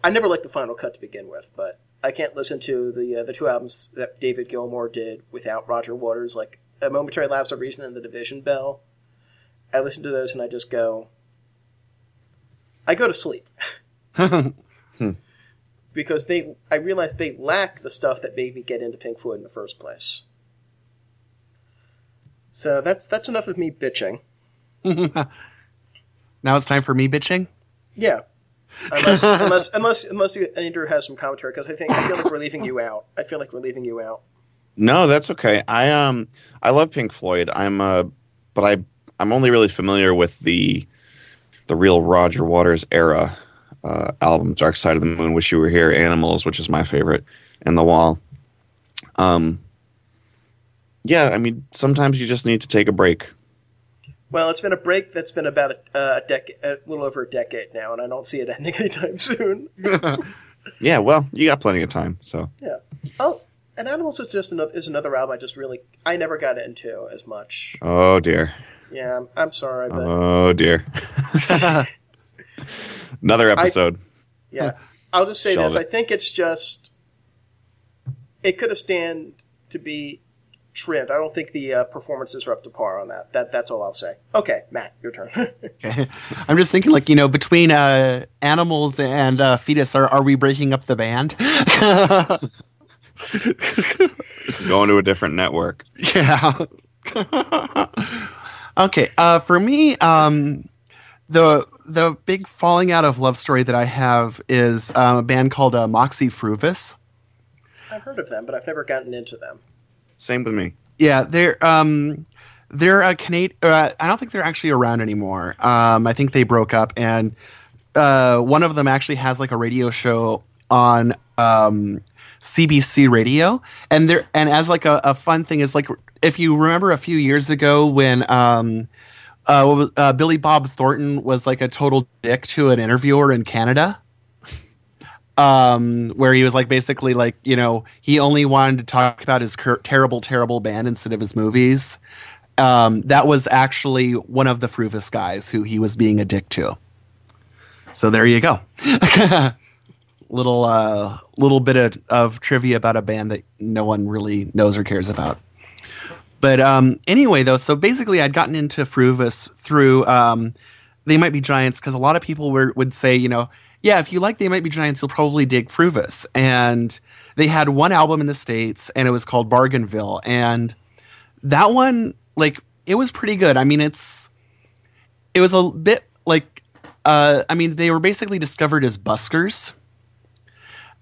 S4: I never liked the final cut to begin with, but I can't listen to the uh, the two albums that David Gilmour did without Roger Waters, like A Momentary Lapse of Reason and The Division Bell. I listen to those and I just go. I go to sleep *laughs* hmm. because they I realize they lack the stuff that made me get into Pink Floyd in the first place. So that's that's enough of me bitching. *laughs*
S1: Now it's time for me bitching.
S4: Yeah. Unless unless unless unless Andrew has some commentary because I think I feel like we're leaving you out. I feel like we're leaving you out.
S3: No, that's okay. I um I love Pink Floyd. I'm uh but I I'm only really familiar with the the real Roger Waters era uh, album, Dark Side of the Moon, Wish You Were Here, Animals, which is my favorite, and The Wall. Um yeah, I mean sometimes you just need to take a break.
S4: Well, it's been a break that's been about a, uh, a decade, a little over a decade now, and I don't see it ending *laughs* anytime soon. *laughs*
S3: Yeah, well, you got plenty of time, so
S4: Yeah. Oh, and Animals is just another is another album I just really I never got into as much.
S3: oh dear.
S4: Yeah, I'm, I'm sorry, but
S3: Oh dear. *laughs* Another episode.
S4: yeah, I'll just say
S3: Shelve
S4: this: I think it's just it could have stand to be trimmed. I don't think the uh, performances are up to par on that. That that's all I'll say. Okay, Matt, your turn. *laughs*
S1: Okay. I'm just thinking, like you know, between uh, animals and uh, fetus, are are we breaking up the band? *laughs* *laughs*
S3: Going to a different network.
S1: yeah. *laughs* okay. Uh, for me, um, the the big falling out of love story that I have is um, a band called uh, Moxy Früvous.
S4: I've heard of them, but I've never gotten into them.
S3: Same with me.
S1: Yeah, they're um, they're a Canadian. Uh, I don't think they're actually around anymore. Um, I think they broke up, and uh, one of them actually has like a radio show on um, CBC Radio, and there and as like a, a fun thing is like if you remember a few years ago when um, uh, uh, Billy Bob Thornton was like a total dick to an interviewer in Canada um, where he was like basically like you know he only wanted to talk about his cur- terrible, terrible band instead of his movies. Um, that was actually one of the Früvous guys who he was being a dick to. So there you go. *laughs* little uh, little bit of, of trivia about a band that no one really knows or cares about. But um, anyway, though, so basically, I'd gotten into Früvous through um, They Might Be Giants because a lot of people were, would say, you know, yeah, if you like They Might Be Giants, you'll probably dig Früvous. And they had one album in the States, and it was called Bargainville. And that one, like, it was pretty good. I mean, it's, it was a bit like, uh, I mean, they were basically discovered as buskers.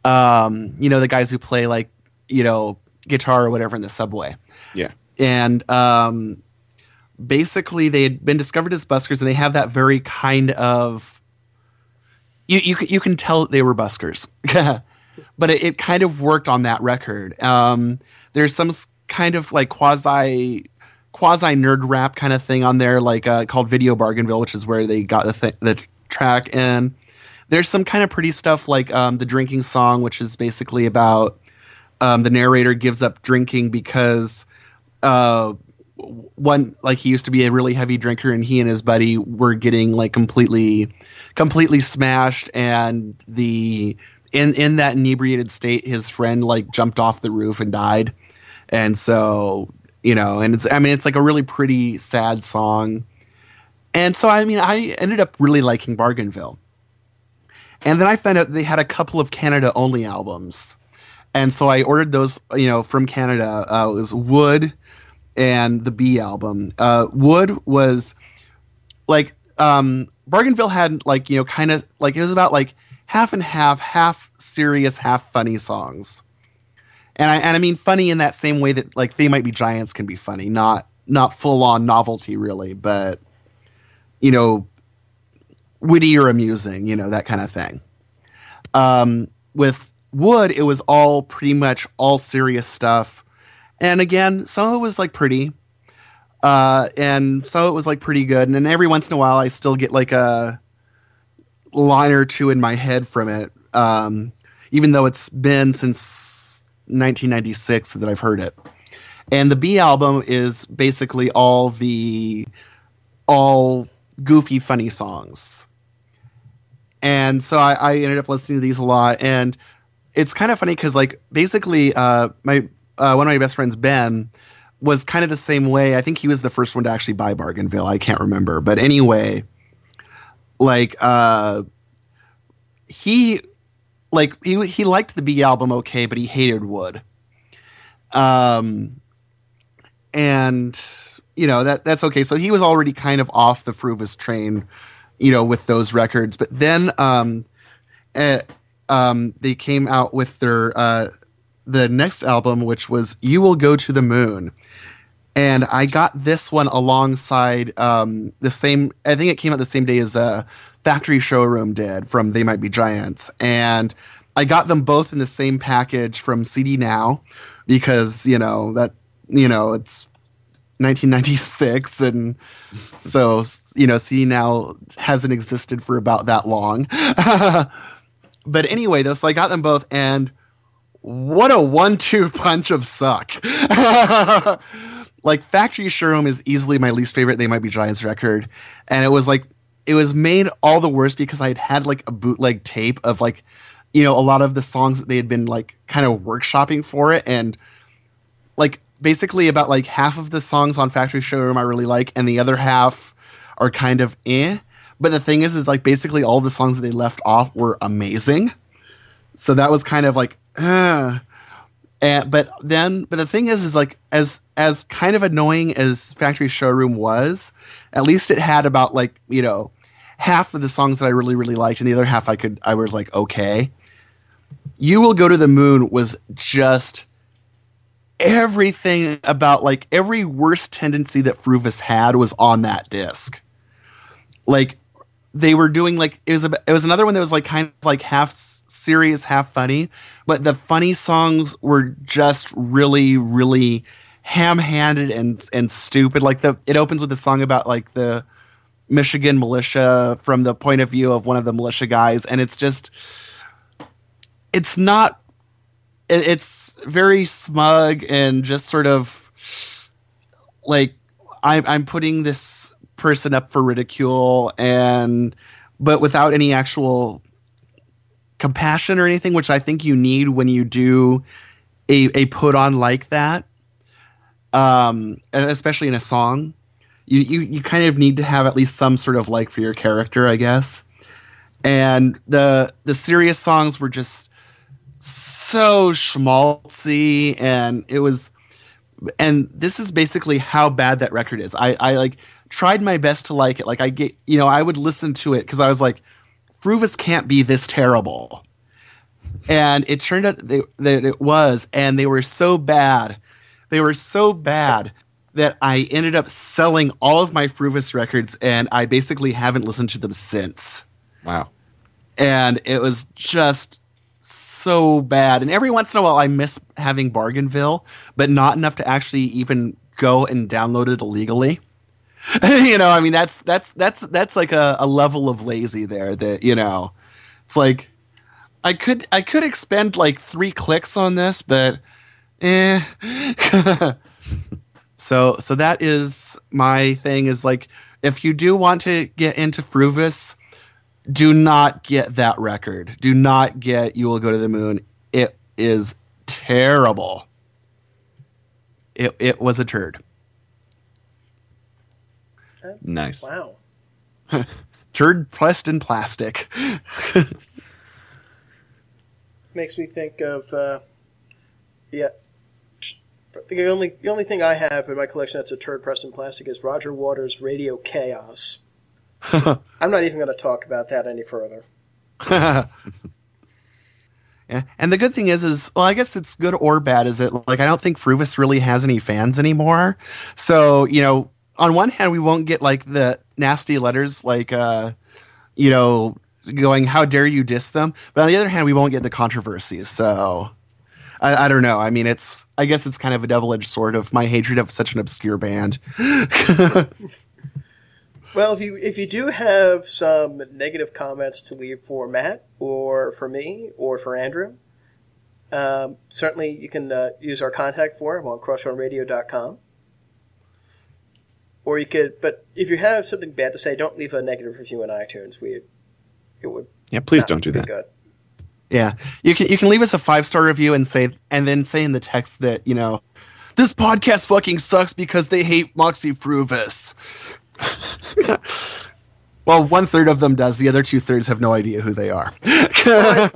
S1: Um, you know, the guys who play, like, you know, guitar or whatever in the subway
S3: Yeah.
S1: and um, basically they had been discovered as buskers, and they have that very kind of you you can- you can tell they were buskers, *laughs* but it, it kind of worked on that record. Um, there's some kind of like quasi quasi nerd rap kind of thing on there, like uh, called Video Bargainville, which is where they got the th- the track and. There's some kind of pretty stuff like um, the drinking song, which is basically about um, the narrator gives up drinking because uh, one like he used to be a really heavy drinker and he and his buddy were getting like completely completely smashed and the in in that inebriated state his friend like jumped off the roof and died. And so you know and it's i mean it's like a really pretty sad song. And so i mean i ended up really liking bargainville and then i found out they had a couple of canada only albums. And so i ordered those you know from canada. Uh, it was wood and the b album. Uh, wood was like um bargainville had like you know kind of like it was about like half and half half serious half funny songs. And I and I mean funny in that same way that like they might be giants can be funny, not not full on novelty really, but you know, witty or amusing, you know that kind of thing. Um, with Wood, it was all pretty much all serious stuff, and again, some of it was like pretty, uh, and some of it was like pretty good, and then every once in a while, I still get like a line or two in my head from it, um, even though it's been since 1996 that I've heard it. And the B album is basically all the all goofy, funny songs. And so I, I ended up listening to these a lot, and it's kind of funny because like basically uh, my uh, one of my best friends Ben was kind of the same way. I think he was the first one to actually buy Bargainville. I can't remember, but anyway, like uh, he like he he liked the B album okay, but he hated Wood. Um, and you know that that's okay. So he was already kind of off the Früvous train, you know, with those records. But then um, uh, um, they came out with their uh, the next album, which was "You Will Go to the Moon." And I got this one alongside um, the same. I think it came out the same day as uh, Factory Showroom did from They Might Be Giants. And I got them both in the same package from CD Now because, you know, that, you know, it's 1996 and so, you know, CD Now hasn't existed for about that long. *laughs* but anyway, though, so I got them both and what a one-two *laughs* punch of suck. *laughs* like Factory Showroom is easily my least favorite They Might Be Giants record. And it was like it was made all the worse because I had had like a bootleg tape of like, you know, a lot of the songs that they had been like kind of workshopping for it. And basically about like half of the songs on Factory Showroom I really like, and the other half are kind of eh. But the thing is, is like basically all the songs that they left off were amazing. So that was kind of like, uh. And, but then, but the thing is, is like as as kind of annoying as Factory Showroom was, at least it had about like you know half of the songs that I really really liked, and the other half I could I was like okay. You will go to the moon was just everything about like every worst tendency that Früvous had was on that disc. Like they were doing like it was a, it was another one that was like kind of like half serious, half funny, but the funny songs were just really really ham-handed and and stupid. Like the it opens with a song about like the Michigan militia from the point of view of one of the militia guys, and it's just it's not it's very smug and just sort of like I'm I'm putting this person up for ridicule and but without any actual compassion or anything, which I think you need when you do a a put on like that. Um, especially in a song you, you you kind of need to have at least some sort of like for your character, I guess. And the the serious songs were just so schmaltzy, and it was. And this is basically how bad that record is. I I like tried my best to like it. Like I get you know I would listen to it because I was like, Früvous can't be this terrible. And it turned out that, they, that it was, and they were so bad. They were so bad that I ended up selling all of my Früvous records, and I basically haven't listened to them since.
S3: Wow.
S1: And it was just so bad. And every once in a while, I miss having Bargainville, but not enough to actually even go and download it illegally. *laughs* you know, I mean, that's that's that's that's like a, a level of lazy there. That you know, it's like I could I could expend like three clicks on this, but eh. *laughs* So so that is my thing is like if you do want to get into Früvous, do not get that record. Do not get You Will Go to the Moon. It is terrible. It it was a turd.
S3: Nice.
S4: Wow. *laughs*
S1: Turd pressed in plastic. *laughs*
S4: Makes me think of uh, yeah. The only the only thing I have in my collection that's a turd pressed in plastic is Roger Waters' Radio Chaos. *laughs* I'm not even going to talk about that any further. *laughs*
S1: Yeah. And the good thing is, is well, I guess it's good or bad. Is it like I don't think Früvous really has any fans anymore. So you know, on one hand, we won't get like the nasty letters, like uh, you know, going "How dare you diss them," but on the other hand, we won't get the controversies. So I, I don't know. I mean, it's I guess it's kind of a double edged sword of my hatred of such an obscure band. *laughs*
S4: Well, if you if you do have some negative comments to leave for Matt or for me or for Andrew, um, certainly you can uh, use our contact form on crushonradio.com. Or you could, but if you have something bad to say, don't leave a negative review on iTunes. We, it would.
S3: Yeah, please don't do that.
S4: Good.
S1: Yeah, you can you can leave us a five star review and say and then say in the text that you know this podcast fucking sucks because they hate Moxy Früvous. *laughs* well, one third of them does. The other two thirds have no idea who they are.
S4: I,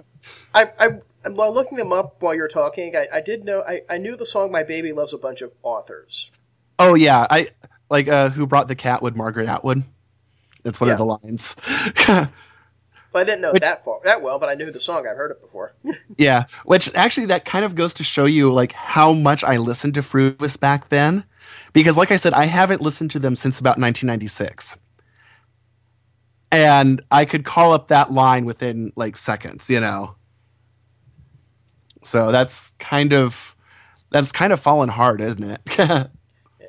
S4: I, while looking them up while you're talking, I, I did know I, I knew the song "My Baby Loves" a bunch of authors.
S1: oh yeah, I like uh, who brought the cat would Margaret Atwood. That's one
S4: Yeah.
S1: of the lines. *laughs*
S4: But I didn't know
S1: Which-
S4: that far that well, but I knew the song. I've heard it before. *laughs*
S1: Yeah, which actually that kind of goes to show you like how much I listened to Früvous back then, because like I said, I haven't listened to them since about 1996, and I could call up that line within like seconds, you know. So that's kind of that's kind of fallen hard, isn't it? *laughs*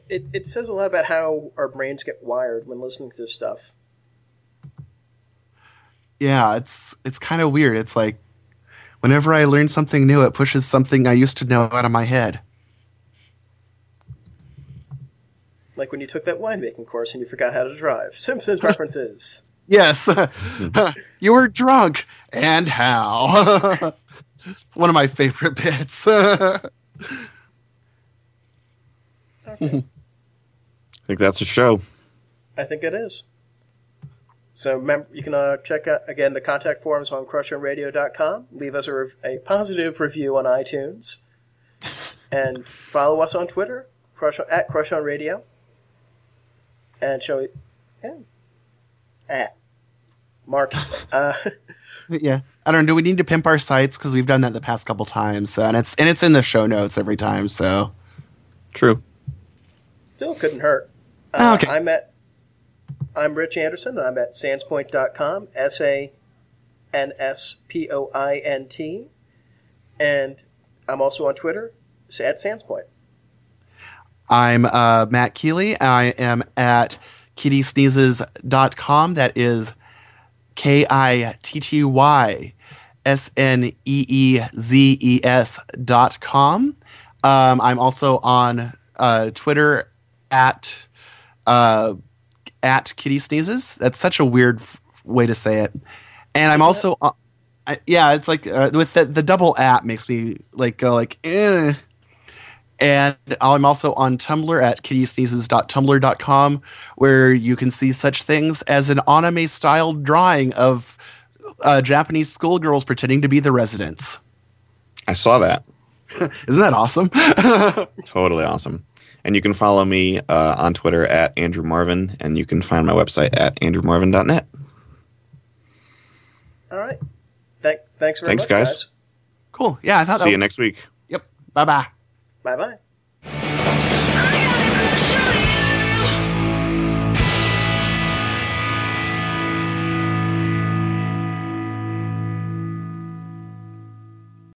S4: it, it says a lot about how our brains get wired when listening to this stuff.
S1: yeah, it's it's kind of weird. It's like whenever I learn something new, it pushes something I used to know out of my head.
S4: Like when you took that winemaking course and you forgot how to drive. Simpsons *laughs* references.
S1: Yes. *laughs* you were drunk. And how? *laughs* it's one of my favorite bits.
S4: Okay.
S3: I think that's a show.
S4: I think it is. So remember, you can uh, check out again the contact forms on crushonradio.com. Leave us a, rev- a positive review on iTunes, and follow us on Twitter, crush at Crush on Radio, and show it yeah, at Mark. Uh, *laughs*
S1: yeah. I don't know. Do we need to pimp our sites? Because we've done that the past couple times. and it's and it's in the show notes every time. So
S3: True.
S4: still couldn't hurt. Uh,
S1: okay.
S4: I'm at I'm Rich Anderson and I'm at sanspoint.com, S A N S P O I N T. And I'm also on Twitter at Sanspoint.
S1: I'm uh, Matt Keeley. I am at kittysneezes.com. That is K I T T Y S N E E Z E S dot com. Um, I'm also on uh, Twitter at uh, at Kitty Sneezes. That's such a weird f- way to say it. And I'm also, uh, I, yeah, it's like uh, with the the double at makes me like go like, eh. And I'm also on Tumblr at kittysneezes.tumblr.com, where you can see such things as an anime style drawing of uh, Japanese schoolgirls pretending to be the residents.
S3: I saw that. *laughs*
S1: Isn't that awesome? *laughs*
S3: Totally awesome. And you can follow me uh, on Twitter at Andrew Marvin, and you can find my website at andrewmarvin.net.
S4: All right. Thank, thanks very
S3: Thanks,
S4: much,
S3: guys.
S4: guys.
S1: cool. Yeah, I thought that
S3: See you next week.
S1: Yep. Bye bye.
S4: Bye bye.